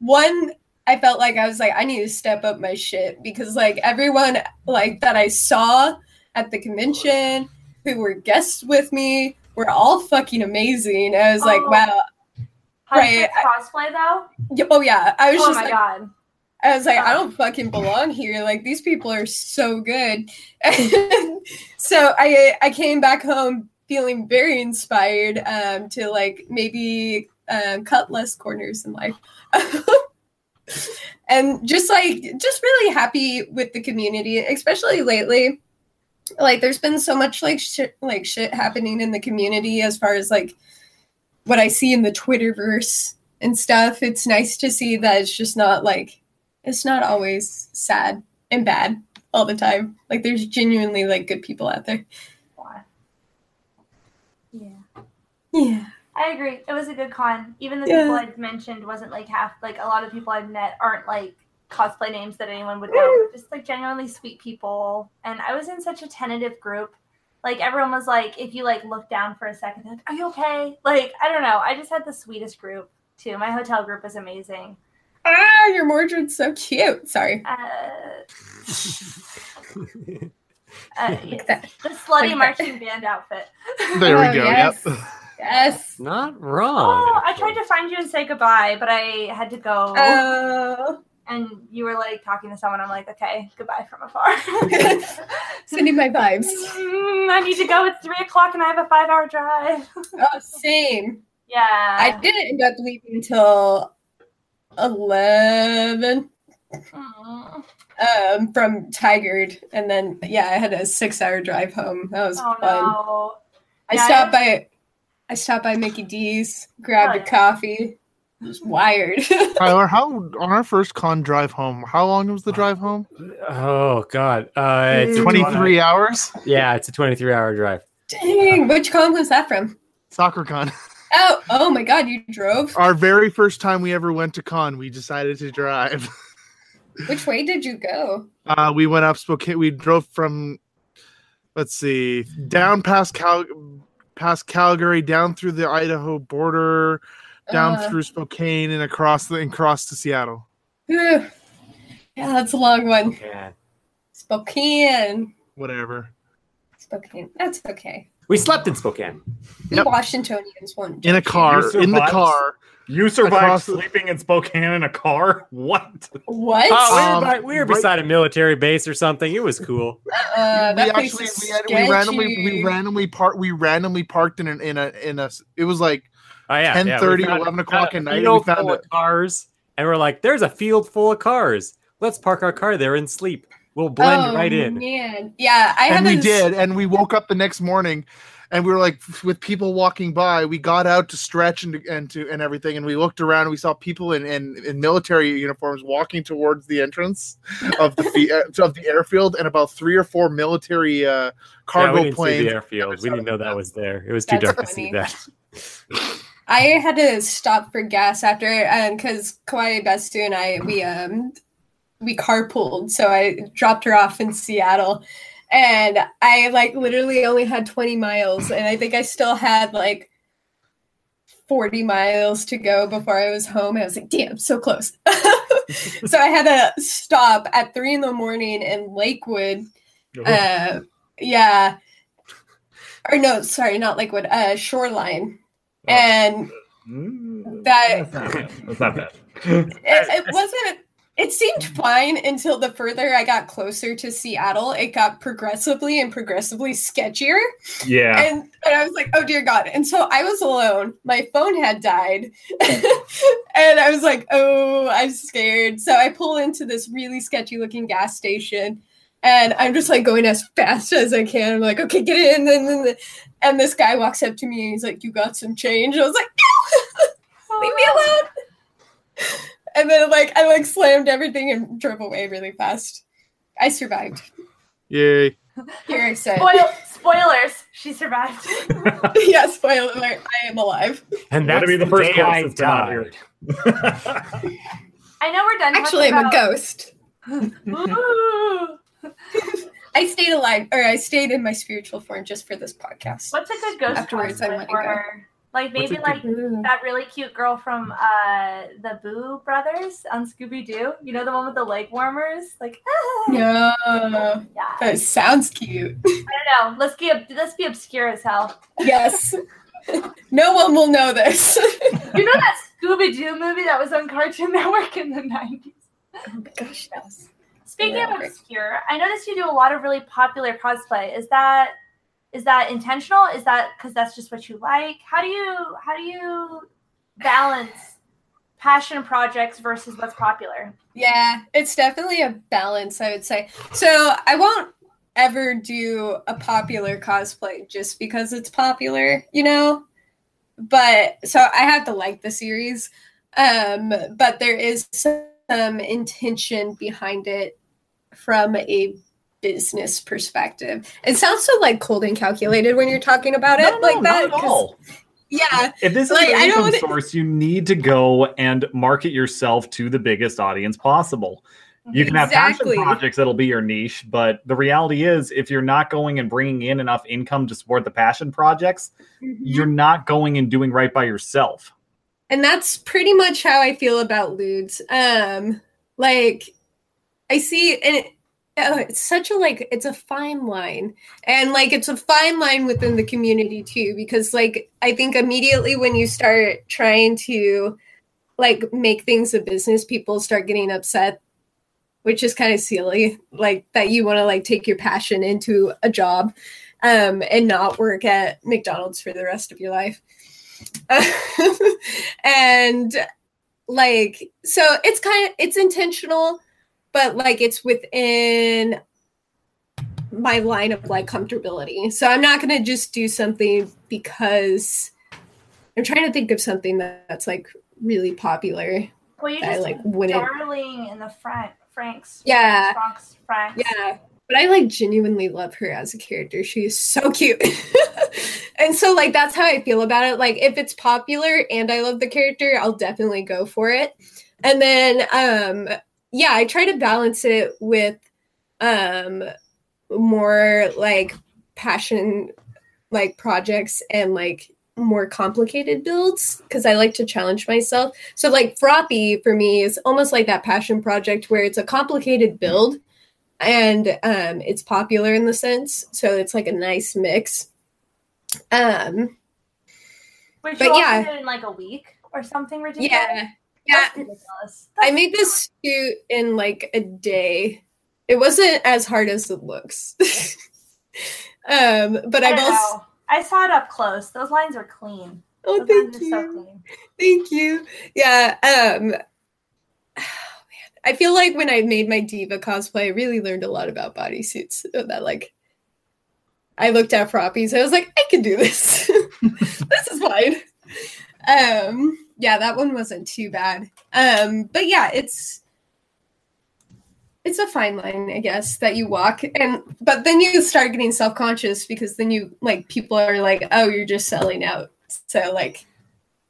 one I felt like I was like I need to step up my shit because like everyone like that I saw at the convention who were guests with me were all fucking amazing. I was like, Oh. wow. How Right, cosplay though? Oh yeah, I was Oh just my like, god. I was like, I don't fucking belong here. Like these people are so good. (laughs) so I I came back home feeling very inspired um, to like maybe um, cut less corners in life. (laughs) and just like just really happy with the community, especially lately. Like there's been so much like shit like shit happening in the community as far as like what I see in the Twitterverse and stuff. It's nice to see that it's just not like it's not always sad and bad all the time. Like there's genuinely like good people out there. Yeah. Yeah. I agree. It was a good con. Even the Yeah. people I'd mentioned wasn't like half like a lot of people I've met aren't like cosplay names that anyone would know. Just like genuinely sweet people. And I was in such a tentative group. Like everyone was like, if you like look down for a second, they're like, are you okay? Like, I don't know. I just had the sweetest group too. My hotel group was amazing. Ah, your Mordred's so cute. Sorry. Uh, (laughs) uh, Like the slutty Like marching band outfit. There Oh, we go. yes. Yep. Yes. Not wrong. Oh, I tried to find you and say goodbye, but I had to go. Oh. and you were like talking to someone. I'm like, okay, goodbye from afar. (laughs) Sending my vibes. Mm, I need to go. It's three o'clock and I have a five hour drive. (laughs) Oh, same. Yeah. I didn't end up leaving until eleven Mm. um, from Tigard, and then yeah, I had a six-hour drive home. That was Oh fun. no. I Yeah, stopped by, I stopped by Mickey D's, grabbed a coffee. I was wired. (laughs) Tyler, how on our first con drive home? How long was the drive home? Oh God. Uh, Twenty three hours. Yeah, it's a 23 hour drive. Dang, which con was that from? Sakura-Con. (laughs) Oh, oh my God, you drove. Our very first time we ever went to con, we decided to drive. (laughs) Which way did you go? Uh, we went up Spokane. We drove from, let's see, down past Cal, past Calgary, down through the Idaho border, down Uh, through Spokane, and across the and across to Seattle. Yeah, that's a long one. Yeah. Spokane. Whatever. Spokane. That's okay. We slept in Spokane. We Yep. Washingtonians won't. In a car. In the car. You survived Across the- sleeping in Spokane in a car? (laughs) What? What? Oh, we, Um, were, by, we were right- beside a military base or something. It was cool. (laughs) uh, we actually we, had, we randomly we randomly parked we randomly parked in an in a in a it was like Oh yeah, 10, yeah, 30, found 11 o'clock a at night, and we found full of cars, and we're like, "There's a field full of cars. Let's park our car there and sleep. We'll blend oh, right in." Man. Yeah, I and had we did and we woke up the next morning and we were like with people walking by we got out to stretch and to, and to and everything and we looked around and we saw people in in, in military uniforms walking towards the entrance of the fe- (laughs) uh, of the airfield and about three or four military uh Yeah, cargo we didn't see planes the airfield. We didn't know that was there. It was too That's dark to see that. I had to stop for gas after, um, because Kauai Bestu and I we um we carpooled, so I dropped her off in Seattle, and I like literally only had twenty miles, and I think I still had like forty miles to go before I was home. I was like, "Damn, so close!" (laughs) so I had to stop at three in the morning in Lakewood. Uh, yeah, or no, sorry, not Lakewood. Uh, Shoreline, and Mm, that That's not bad. That's not bad. it, it wasn't it seemed fine until the further i got closer to seattle it got progressively and progressively sketchier. Yeah. and, and i was like oh dear god. And so i was alone. My phone had died. (laughs) And i was like oh i'm scared. So i pull into this really sketchy looking gas station and i'm just like going as fast as i can. I'm like okay get in. And then and this guy walks up to me and he's like you got some change? I was like no. (laughs) Leave me alone and then like i like slammed everything and drove away really fast i survived yay here i said Spoil- spoilers. She survived. (laughs) yeah spoiler alert i am alive And That'd that's be the first day I ghost that's come out died. (laughs) I know we're done. actually i'm a ghost (laughs) i stayed alive or i stayed in my spiritual form just for this podcast What's a good ghost Afterwards, I cosplay wanna go. Like maybe like that really cute girl from uh the Boo Brothers on Scooby Doo. You know the one with the leg warmers? Like ah. (laughs) no Yeah. that sounds cute I don't know. Let's be let's be obscure as hell. yes (laughs) no one will know this (laughs) You know that Scooby Doo movie that was on Cartoon Network in the nineties? oh my gosh yes Speaking of obscure, I noticed you do a lot of really popular cosplay. Is that is that intentional? Is that because that's just what you like? How do you how do you balance passion projects versus what's popular? Yeah, it's definitely a balance, I would say. So I won't ever do a popular cosplay just because it's popular, you know? But so I have to like the series. Um, but there is some intention behind it from a business perspective. It sounds so like cold and calculated when you're talking about it No, like no, that. not at 'cause- all. Yeah. If this is Like, an income don't- source, you need to go and market yourself to the biggest audience possible. You can have Exactly. passion projects that'll be your niche, but the reality is, if you're not going and bringing in enough income to support the passion projects, you're not going and doing right by yourself. and that's pretty much how I feel about lewds. Um, like I see, and oh, it's such a like it's a fine line. And like it's a fine line within the community too because like i think immediately when you start trying to like make things a business people start getting upset which is kind of silly like that you want to like take your passion into a job um and not work at mcdonald's for the rest of your life. (laughs) And like so it's kind of it's intentional but like it's within my line of like comfortability. So I'm not gonna just do something because I'm trying to think of something that, that's like really popular. Well, you I just like like wouldn't. darling in the front, Franxx. Yeah. Franxx. Franxx. Yeah, but I like genuinely love her as a character. She is so cute. (laughs) and so like that's how I feel about it. Like if it's popular and I love the character, I'll definitely go for it. And then um yeah, I try to balance it with um more like passion like projects and like more complicated builds because I like to challenge myself. So like Froppy for me is almost like that passion project where it's a complicated build and um it's popular in the sense. So it's like a nice mix. Um Which But you also yeah. in like a week or something ridiculous. yeah. Yeah. I made this suit in like a day. It wasn't as hard as it looks. (laughs) um, but I I've also know. I saw it up close. Those lines are clean. oh Those thank you. so. Thank you. Yeah. Um (sighs) I feel like when I made my D.Va cosplay, I really learned a lot about bodysuits. So that like I looked at Froppies, I was like, I can do this. (laughs) this is fine. Um yeah, that one wasn't too bad. Um, but yeah, it's it's a fine line, I guess, that you walk and but then you start getting self-conscious because then you like people are like, oh, you're just selling out. So like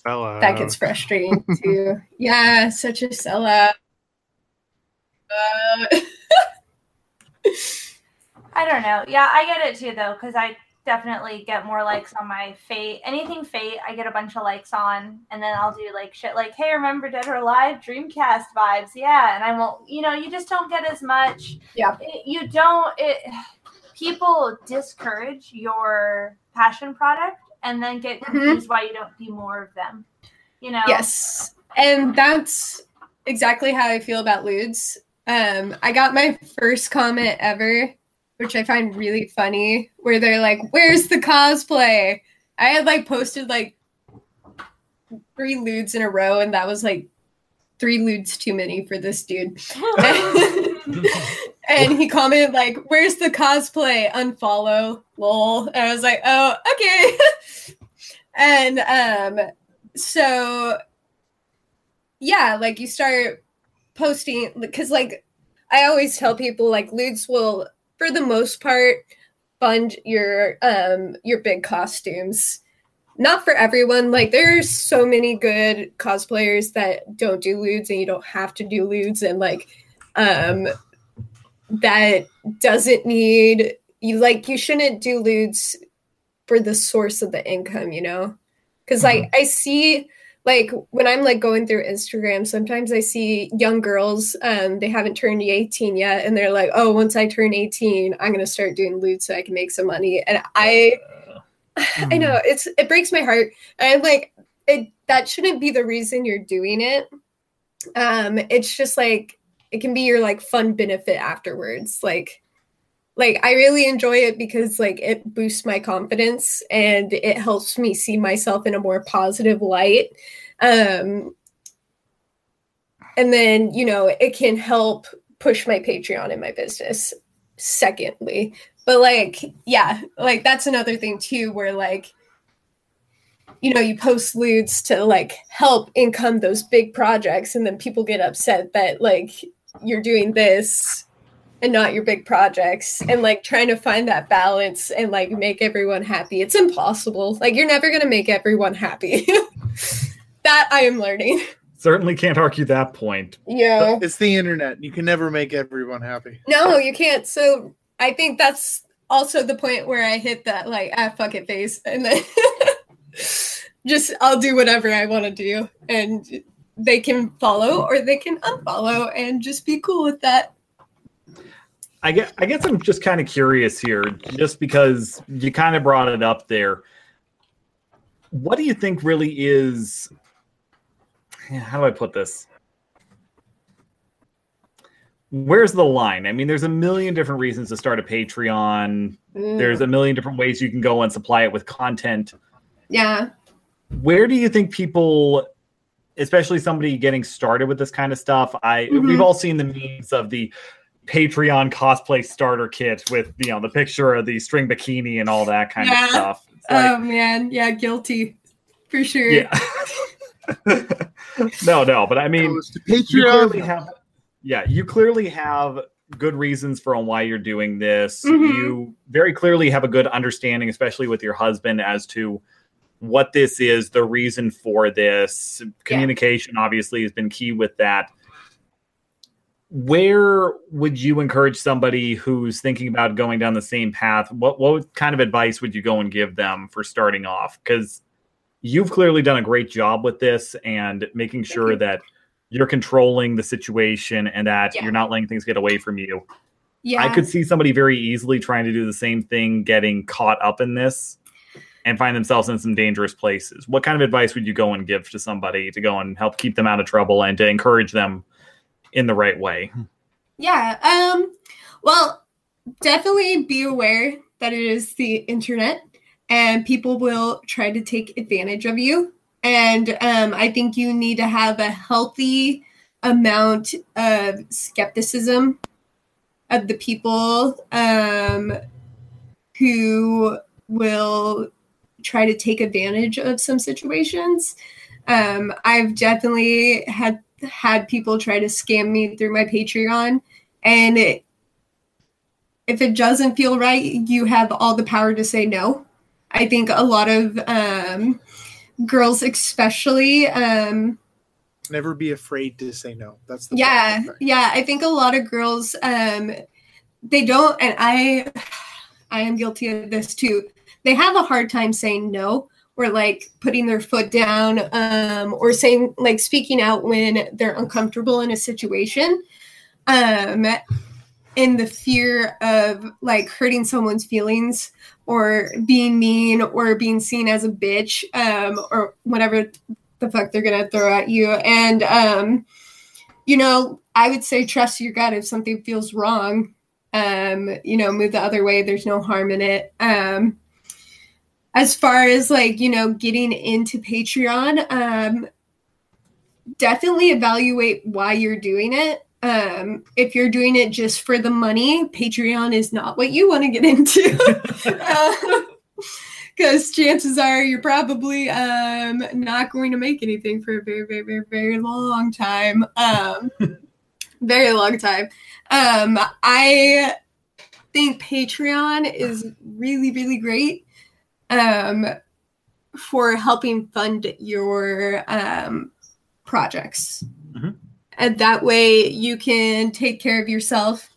Hello. that gets frustrating too. (laughs) Yeah, such a sellout. Uh, (laughs) I don't know. Yeah, I get it too though, because I definitely get more likes on my fate. Anything fate, I get a bunch of likes on, and then I'll do like shit like, "Hey, remember Dead or Alive?" Dreamcast vibes, yeah. And I won't, you know, you just don't get as much. Yeah. It, you don't. It people discourage your passion product, and then get Mhm. confused why you don't do more of them. You know. yes, and that's exactly how I feel about lewds. Um, I got my first comment ever, which I find really funny, where they're like, "Where's the cosplay?" I had like posted like three lewds in a row, and that was like three lewds too many for this dude. (laughs) and he commented like, "Where's the cosplay? Unfollow, lol." And I was like, "Oh, okay." (laughs) and um, so yeah, like you start posting because like I always tell people like lewds will, for the most part, fund your um your big costumes. Not for everyone. Like there's so many good cosplayers that don't do lewds, and you don't have to do lewds, and like um that doesn't need you like you shouldn't do lewds for the source of the income you know because like i see like when i'm like going through instagram sometimes i see young girls um they haven't turned 18 yet and they're like oh once i turn 18 i'm gonna start doing lewds so i can make some money. And i (laughs) i know it's it breaks my heart. And like it that shouldn't be the reason you're doing it. Um it's just like it can be your like fun benefit afterwards like like i really enjoy it because like it boosts my confidence and it helps me see myself in a more positive light. Um and then you know it can help push my patreon and my business secondly. But like yeah like that's another thing too where like you know you post lewds to like help income those big projects and then people get upset that like you're doing this and not your big projects and like trying to find that balance and like make everyone happy. It's impossible. Like you're never going to make everyone happy. (laughs) That i am learning. Certainly can't argue that point. yeah. It's the internet. You can never make everyone happy. no you can't. So i think that's also the point where i hit that like ah fuck it face and then (laughs) just i'll do whatever i want to do. And they can follow or they can unfollow and just be cool with that I guess, I guess I'm just kind of curious here, just because you kind of brought it up there. What do you think really is? How do I put this? Where's the line? I mean, there's a million different reasons to start a Patreon. Mm, There's a million different ways you can go and supply it with content. yeah. Where do you think people, especially somebody getting started with this kind of stuff, I Mhm. we've all seen the memes of the Patreon cosplay starter kit with you know the picture of the string bikini and all that kind Yeah. of stuff. Like, oh man, yeah, guilty for sure. yeah. (laughs) no, no, but I mean, Goes to you clearly Patreon. have yeah you clearly have good reasons for why you're doing this Mhm. you very clearly have a good understanding especially with your husband as to what this is the reason for this communication obviously has been key with that where would you encourage somebody who's thinking about going down the same path what what kind of advice would you go and give them for starting off because you've clearly done a great job with this and making sure that you're controlling the situation and that Yeah. you're not letting things get away from you. Yeah. I could see somebody very easily trying to do the same thing, getting caught up in this and find themselves in some dangerous places. What kind of advice would you go and give to somebody to go and help keep them out of trouble and to encourage them in the right way? Yeah. Um well, definitely be aware that it is the internet and people will try to take advantage of you. And um I think you need to have a healthy amount of skepticism of the people um who will try to take advantage of some situations. Um I've definitely had had people try to scam me through my Patreon and it, if it doesn't feel right, you have all the power to say no. I think a lot of um, girls, especially, um, Never be afraid to say no. That's the yeah, yeah. I think a lot of girls, um, they don't, and I, I am guilty of this too. They have a hard time saying no, or like putting their foot down, um, or saying like speaking out when they're uncomfortable in a situation, um, in the fear of like hurting someone's feelings or being mean or being seen as a bitch, um, or whatever the fuck they're gonna throw at you, and um you know, I would say trust your gut if something feels wrong. Um, you know, move the other way. There's no harm in it. Um, as far as like, you know, getting into Patreon, um, definitely evaluate why you're doing it. Um, if you're doing it just for the money, Patreon is not what you want to get into. (laughs) (laughs) Because chances are you're probably um, not going to make anything for a very, very, very, very long time. Um, (laughs) very long time. Um, I think Patreon is really, really great um, for helping fund your um, projects. Mhm. And that way you can take care of yourself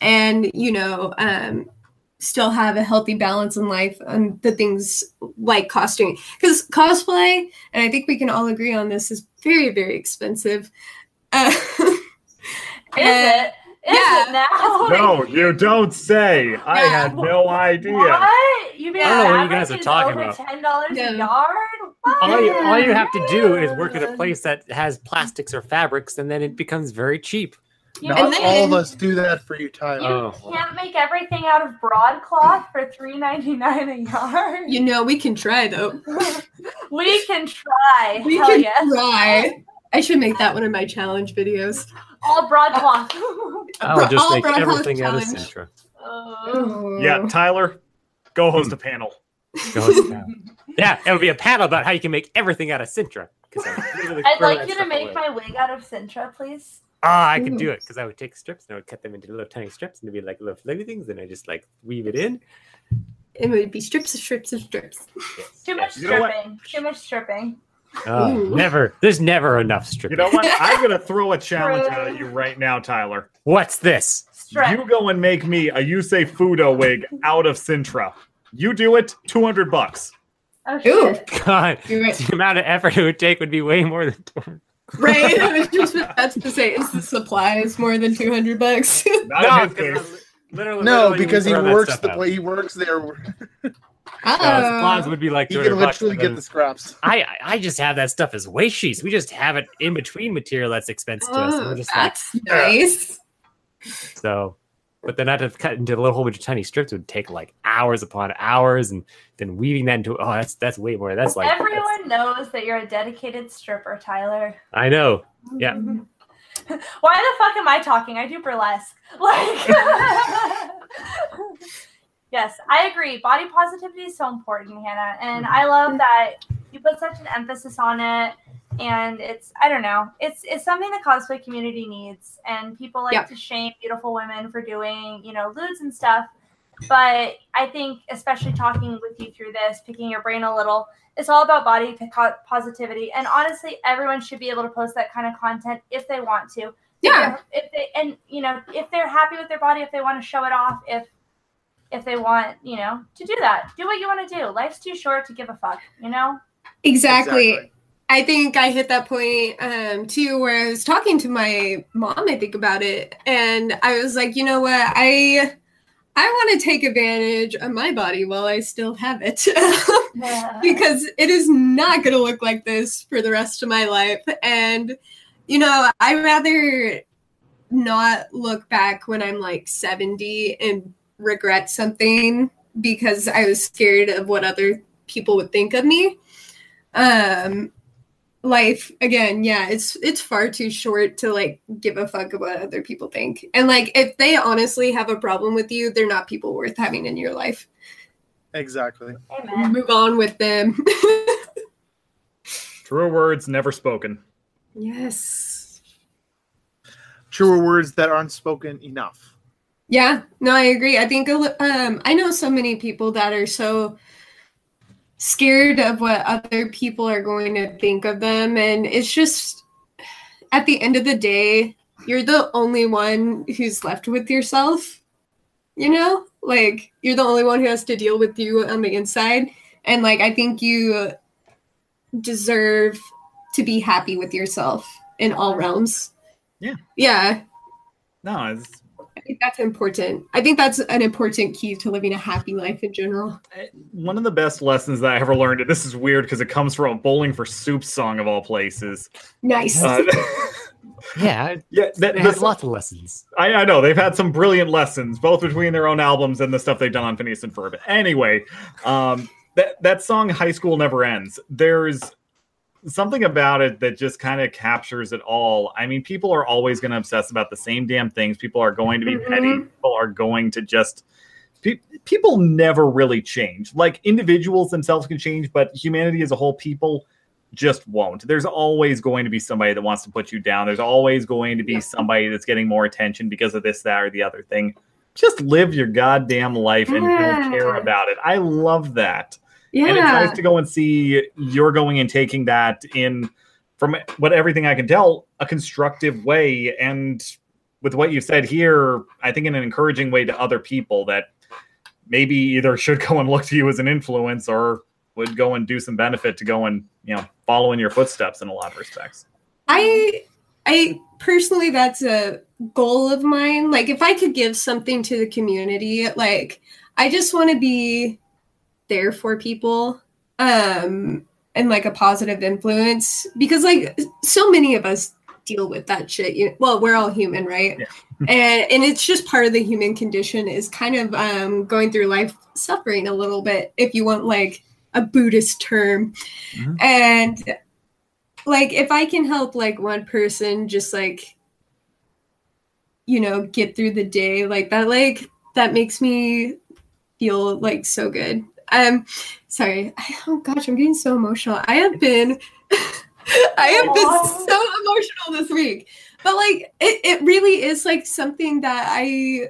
and, you know, um, still have a healthy balance in life and the things like costuming. Because cosplay, and I think we can all agree on this, is very, very expensive. Uh, (laughs) Is it? Is yeah. now? No, you don't say. I had no idea. What? You mean I don't know what you guys are talking over about. Ten dollars No. a yard? What? All you, all you have to do is work at a place that has plastics or fabrics, and then it becomes very cheap. You Not And then- all of us do that for you, You Oh. can't make everything out of broadcloth for three ninety nine a yard. you know, we can try though. (laughs) we can try. We Hell can yes. try. I should make that one of my challenge videos. All broadcloth. (laughs) I would just All make everything out of challenge. Sintra. Uh, Yeah, Tyler, go host a panel. Go with that. (laughs) yeah, it would be a panel about how you can make everything out of Sintra. 'cause I'm literally I'd like you to make away. my wig out of Sintra, please. Ah, I could do it because I would take strips and I would cut them into little tiny strips and it'd be like little fluffy things, and I just like weave it in. It would be strips of strips of strips. Too much You know stripping. Too much stripping. Oh, Ooh. never. There's never enough You know what? (laughs) I'm gonna throw a challenge out at you right now, Tyler. What's this? Strip. You go and make me a Yusei Fudo wig out of Sintra. You do it, two hundred bucks. oh Ooh. shit. God, the amount of effort it would take would be way more than. Right? (laughs) I was just about to say, is the supplies more than 200 bucks? Not No, in his case. because literally, No, literally because he works the out. play. He works there. (laughs) Oh. No, supplies would be like He 200 can literally get the scraps. I I- I just have that stuff as waste sheets. We just have it in between material that's expensive to us. and Oh, we're just like, that's nice. so, but then I had to cut into a little whole bunch of tiny strips it would take like hours upon hours, and then weaving that into oh that's that's way more. That's like that's- Everyone knows that you're a dedicated stripper, Tyler. I know. Yeah. Mm-hmm. (laughs) Why the fuck am I talking? I do burlesque. (laughs) Like, (laughs) yes, I agree. Body positivity is so important, Hannah, and I mm-hmm. love that you put such an emphasis on it. And it's I don't know, it's it's something the cosplay community needs, and people like Yeah. to shame beautiful women for doing you know lewds and stuff. But I think, especially talking with you through this, picking your brain a little, it's all about body positivity. And honestly, everyone should be able to post that kind of content if they want to. Yeah. they're- If they and you know if they're happy with their body, if they want to show it off, if if they want you know to do that, do what you want to do. Life's too short to give a fuck. You know. Exactly. Exactly. I think I hit that point um, too, where I was talking to my mom. I think about it, and I was like, you know what, I I want to take advantage of my body while I still have it, (laughs) because it is not going to look like this for the rest of my life. And you know, I rather not look back when I'm like 70 and regret something because I was scared of what other people would think of me. Um life again, yeah, it's it's far too short to like give a fuck about what other people think. And like if they honestly have a problem with you, they're not people worth having in your life. Exactly. Amen. Move on with them. (laughs) True words never spoken. yes. Truer words that aren't spoken enough. Yeah, no, I agree. I think a li- um, I know so many people that are so scared of what other people are going to think of them, and it's just at the end of the day, you're the only one who's left with yourself. You know, like you're the only one who has to deal with you on the inside, and like I think you deserve to be happy with yourself in all realms. Yeah. Yeah. No, it's think that's important. I think that's an important key to living a happy life in general. one of the best lessons that I ever learned. and This is weird because it comes from a Bowling for Soup song of all places. Nice. Uh, (laughs) Yeah, (laughs) yeah, that, they had this- lots of lessons. I, I know they've had some brilliant lessons, both between their own albums and the stuff they've done on Phineas and Ferb. Anyway, um, that that song "High School Never Ends." There's something about it that just kind of captures it all. I mean, people are always going to obsess about the same damn things. People are going to be Mhm. petty. People are going to just. pe- People never really change. Like individuals themselves can change, but humanity as a whole, people just won't. There's always going to be somebody that wants to put you down. There's always going to be Yeah. somebody that's getting more attention because of this, that, or the other thing. Just live your goddamn life and don't care about it. I love that. Yeah. And it's nice to go and see you're going and taking that in from what everything I can tell, a constructive way. And with what you've said here, I think in an encouraging way to other people that maybe either should go and look to you as an influence or would go and do some benefit to go and, you know, follow in your footsteps in a lot of respects. I I personally that's a goal of mine. Like if I could give something to the community, like I just want to be there for people um and like a positive influence because like so many of us deal with that shit. You well, we're all human, right? Yeah. (laughs) and and it's just part of the human condition is kind of um going through life suffering a little bit if you want like a Buddhist term. Mhm. And like if I can help like one person just like you know get through the day like that like that makes me feel like so good. Um sorry. (laughs) Oh gosh, I'm getting so emotional. I have been (laughs) I have been so emotional this week. But like it, it really is like something that I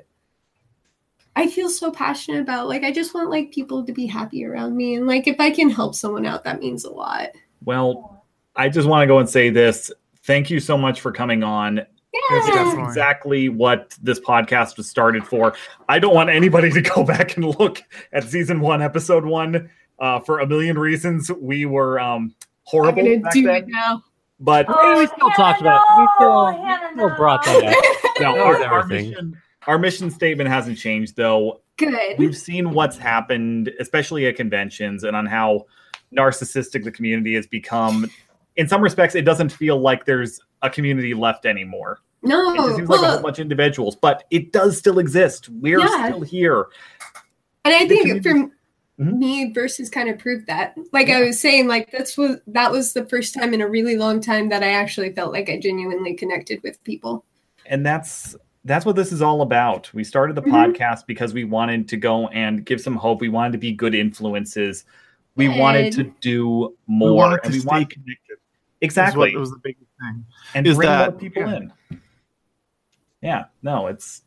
I feel so passionate about. Like I just want like people to be happy around me. And like if I can help someone out, that means a lot. Well, I just want to go and say this. Thank you so much for coming on. This is exactly what this podcast was started for. I don't want anybody (laughs) to go back and look at season one, episode one, uh, for a million reasons. We were um, I'm horrible gonna do then. it now. But Oh, we still Hannah, talked about it. We still, Hannah, we still no. brought that up. (laughs) no, our, our mission, our mission statement hasn't changed though. Good. We've seen what's happened, especially at conventions, and on how narcissistic the community has become. In some respects, it doesn't feel like there's a community left anymore. No, It just seems like a well, whole bunch of individuals, but it does still exist. We're Yeah. still here. and I the think for community- Mhm. me versus kind of proved that. Like I was saying, like that's was that was the first time in a really long time that I actually felt like I genuinely connected with people. and that's that's what this is all about. We started the Mhm. podcast because we wanted to go and give some hope. We wanted to be good influences. We wanted to Good. do We more, wanted and to we stay want connected. exactly It was the biggest thing. and is bring more people yeah. in. Yeah, no, it's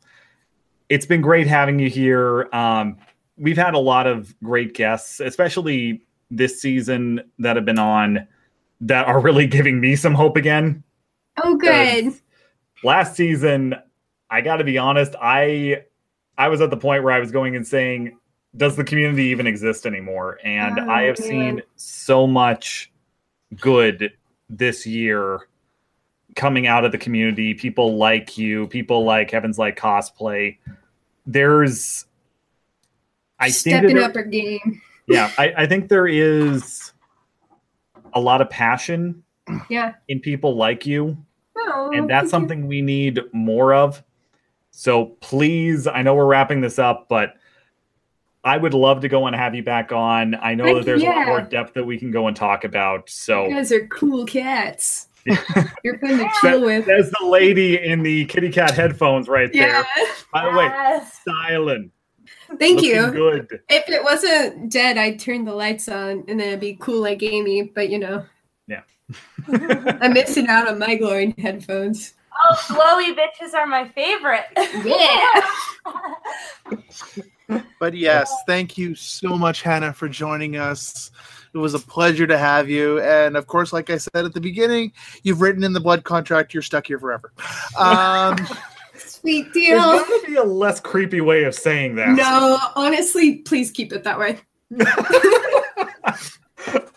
it's been great having you here. Um, we've had a lot of great guests, especially this season that have been on that are really giving me some hope again. Oh, good. Last season, I got to be honest, I I was at the point where I was going and saying, "Does the community even exist anymore?" And Oh, I have man. seen so much good this year coming out of the community. People like you, people like Heaven's Light cosplay. There's, I think Stepping there- up our game. yeah, I, I think there is a lot of passion Yeah. in people like you Oh, and that's you. something we need more of. So please, I know we're wrapping this up, but I would love to go and have you back on. I know that there's a lot more depth that we can go and talk about. So You guys are cool cats. (laughs) You're fun to chill with. there's the lady in the kitty cat headphones right Yeah. there. By the way, Yes. styling. Thank looking you. Good. If it wasn't dead, I'd turn the lights on and then it'd be cool like Amy. But you know, Yeah. (laughs) I'm missing out on my glowing headphones. Oh, glowy bitches are my favorite. Yeah. (laughs) But yes, thank you so much, Hannah, for joining us. It was a pleasure to have you. And of course, like I said at the beginning, you've written in the blood contract, you're stuck here forever. Um, (laughs) Sweet There's deal. got to be a less creepy way of saying that. No, honestly, please keep it that way. (laughs)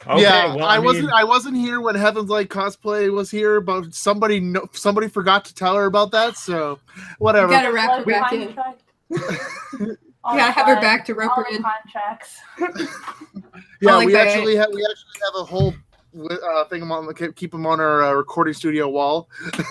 Okay, yeah, well, I, mean, wasn't. I wasn't here when Heaven's Light cosplay was here, but somebody, kno- somebody forgot to tell her about that. So, whatever. We gotta wrap her back in. contract. (laughs) Have her back to rope her in. contracts. Yeah, like we that. actually have. We actually have a whole uh, thing on the keep them on our uh, recording studio wall. (laughs)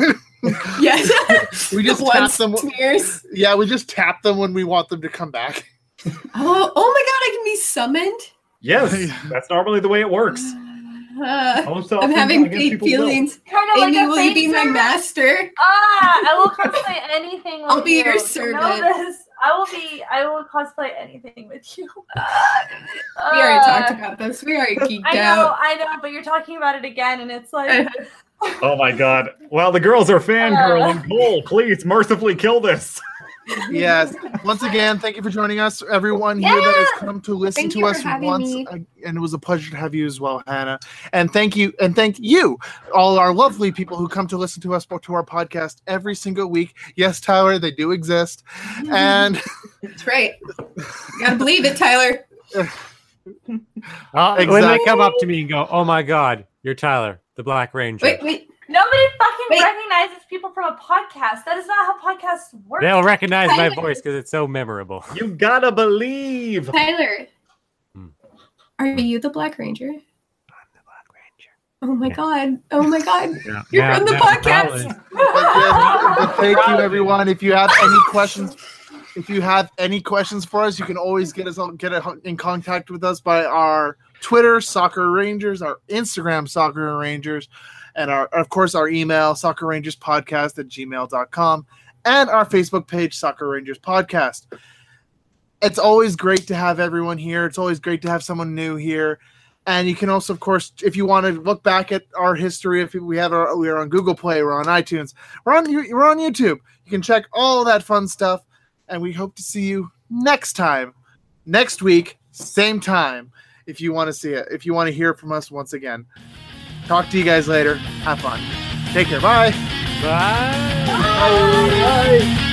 Yes. (laughs) We just Blood tap them. smears. Yeah, we just tap them when we want them to come back. (laughs) Oh, oh my god, I can be summoned. Yes, that's normally the way it works. Uh, I'm often, having I guess big people will. feelings. Kind of like Amy, a will you be fake my master? Ah, I will cosplay anything. I'll be you. your You servant. Know this. I will be. I will cosplay anything with you. (laughs) We already Uh, talked about this. We already geeked I know, out. I know, but you're talking about it again, and it's like, (laughs) (laughs) Oh my god. Well, the girls are fangirling. Cole, please mercifully kill this. Yes. Once again, thank you for joining us, everyone here that has come to listen Thank to you for us having once, me. uh, and it was a pleasure to have you as well, Hannah. And thank you, and thank you, all our lovely people who come to listen to us to our podcast every single week. Yes, Tyler, they do exist, and That's right. You gotta believe it, Tyler. Uh, When they come up to me and go, "Oh my God, you're Tyler, the Black Ranger," Wait, wait. Nobody fucking Wait. recognizes people from a podcast. That is not how podcasts work. they'll recognize my voice because it's so memorable. You gotta believe. Tyler. Hmm. Are you the Black Ranger? I'm the Black Ranger. Oh my Yeah. god. Oh my god. (laughs) Yeah. You're Now- from the now podcast. Tyler- but, yes, but thank you, (laughs) everyone. If you have any questions, if you have any questions for us, you can always get us on, get in contact with us by our Twitter, Sakura Rangers, our Instagram, Sakura Rangers, and our of course our email, Sakura Rangers Podcast at gmail.com, and our Facebook page, Sakura Rangers Podcast. It's always great to have everyone here. It's always great to have someone new here. And you can also, of course, if you want to look back at our history, if we have our, we're on Google Play, we're on iTunes, we're on we're on YouTube. You can check all that fun stuff, and we hope to see you next time, next week, same time. If you want to see it, if you want to hear from us once again, talk to you guys later. Have fun. Take care. Bye. Bye. Bye.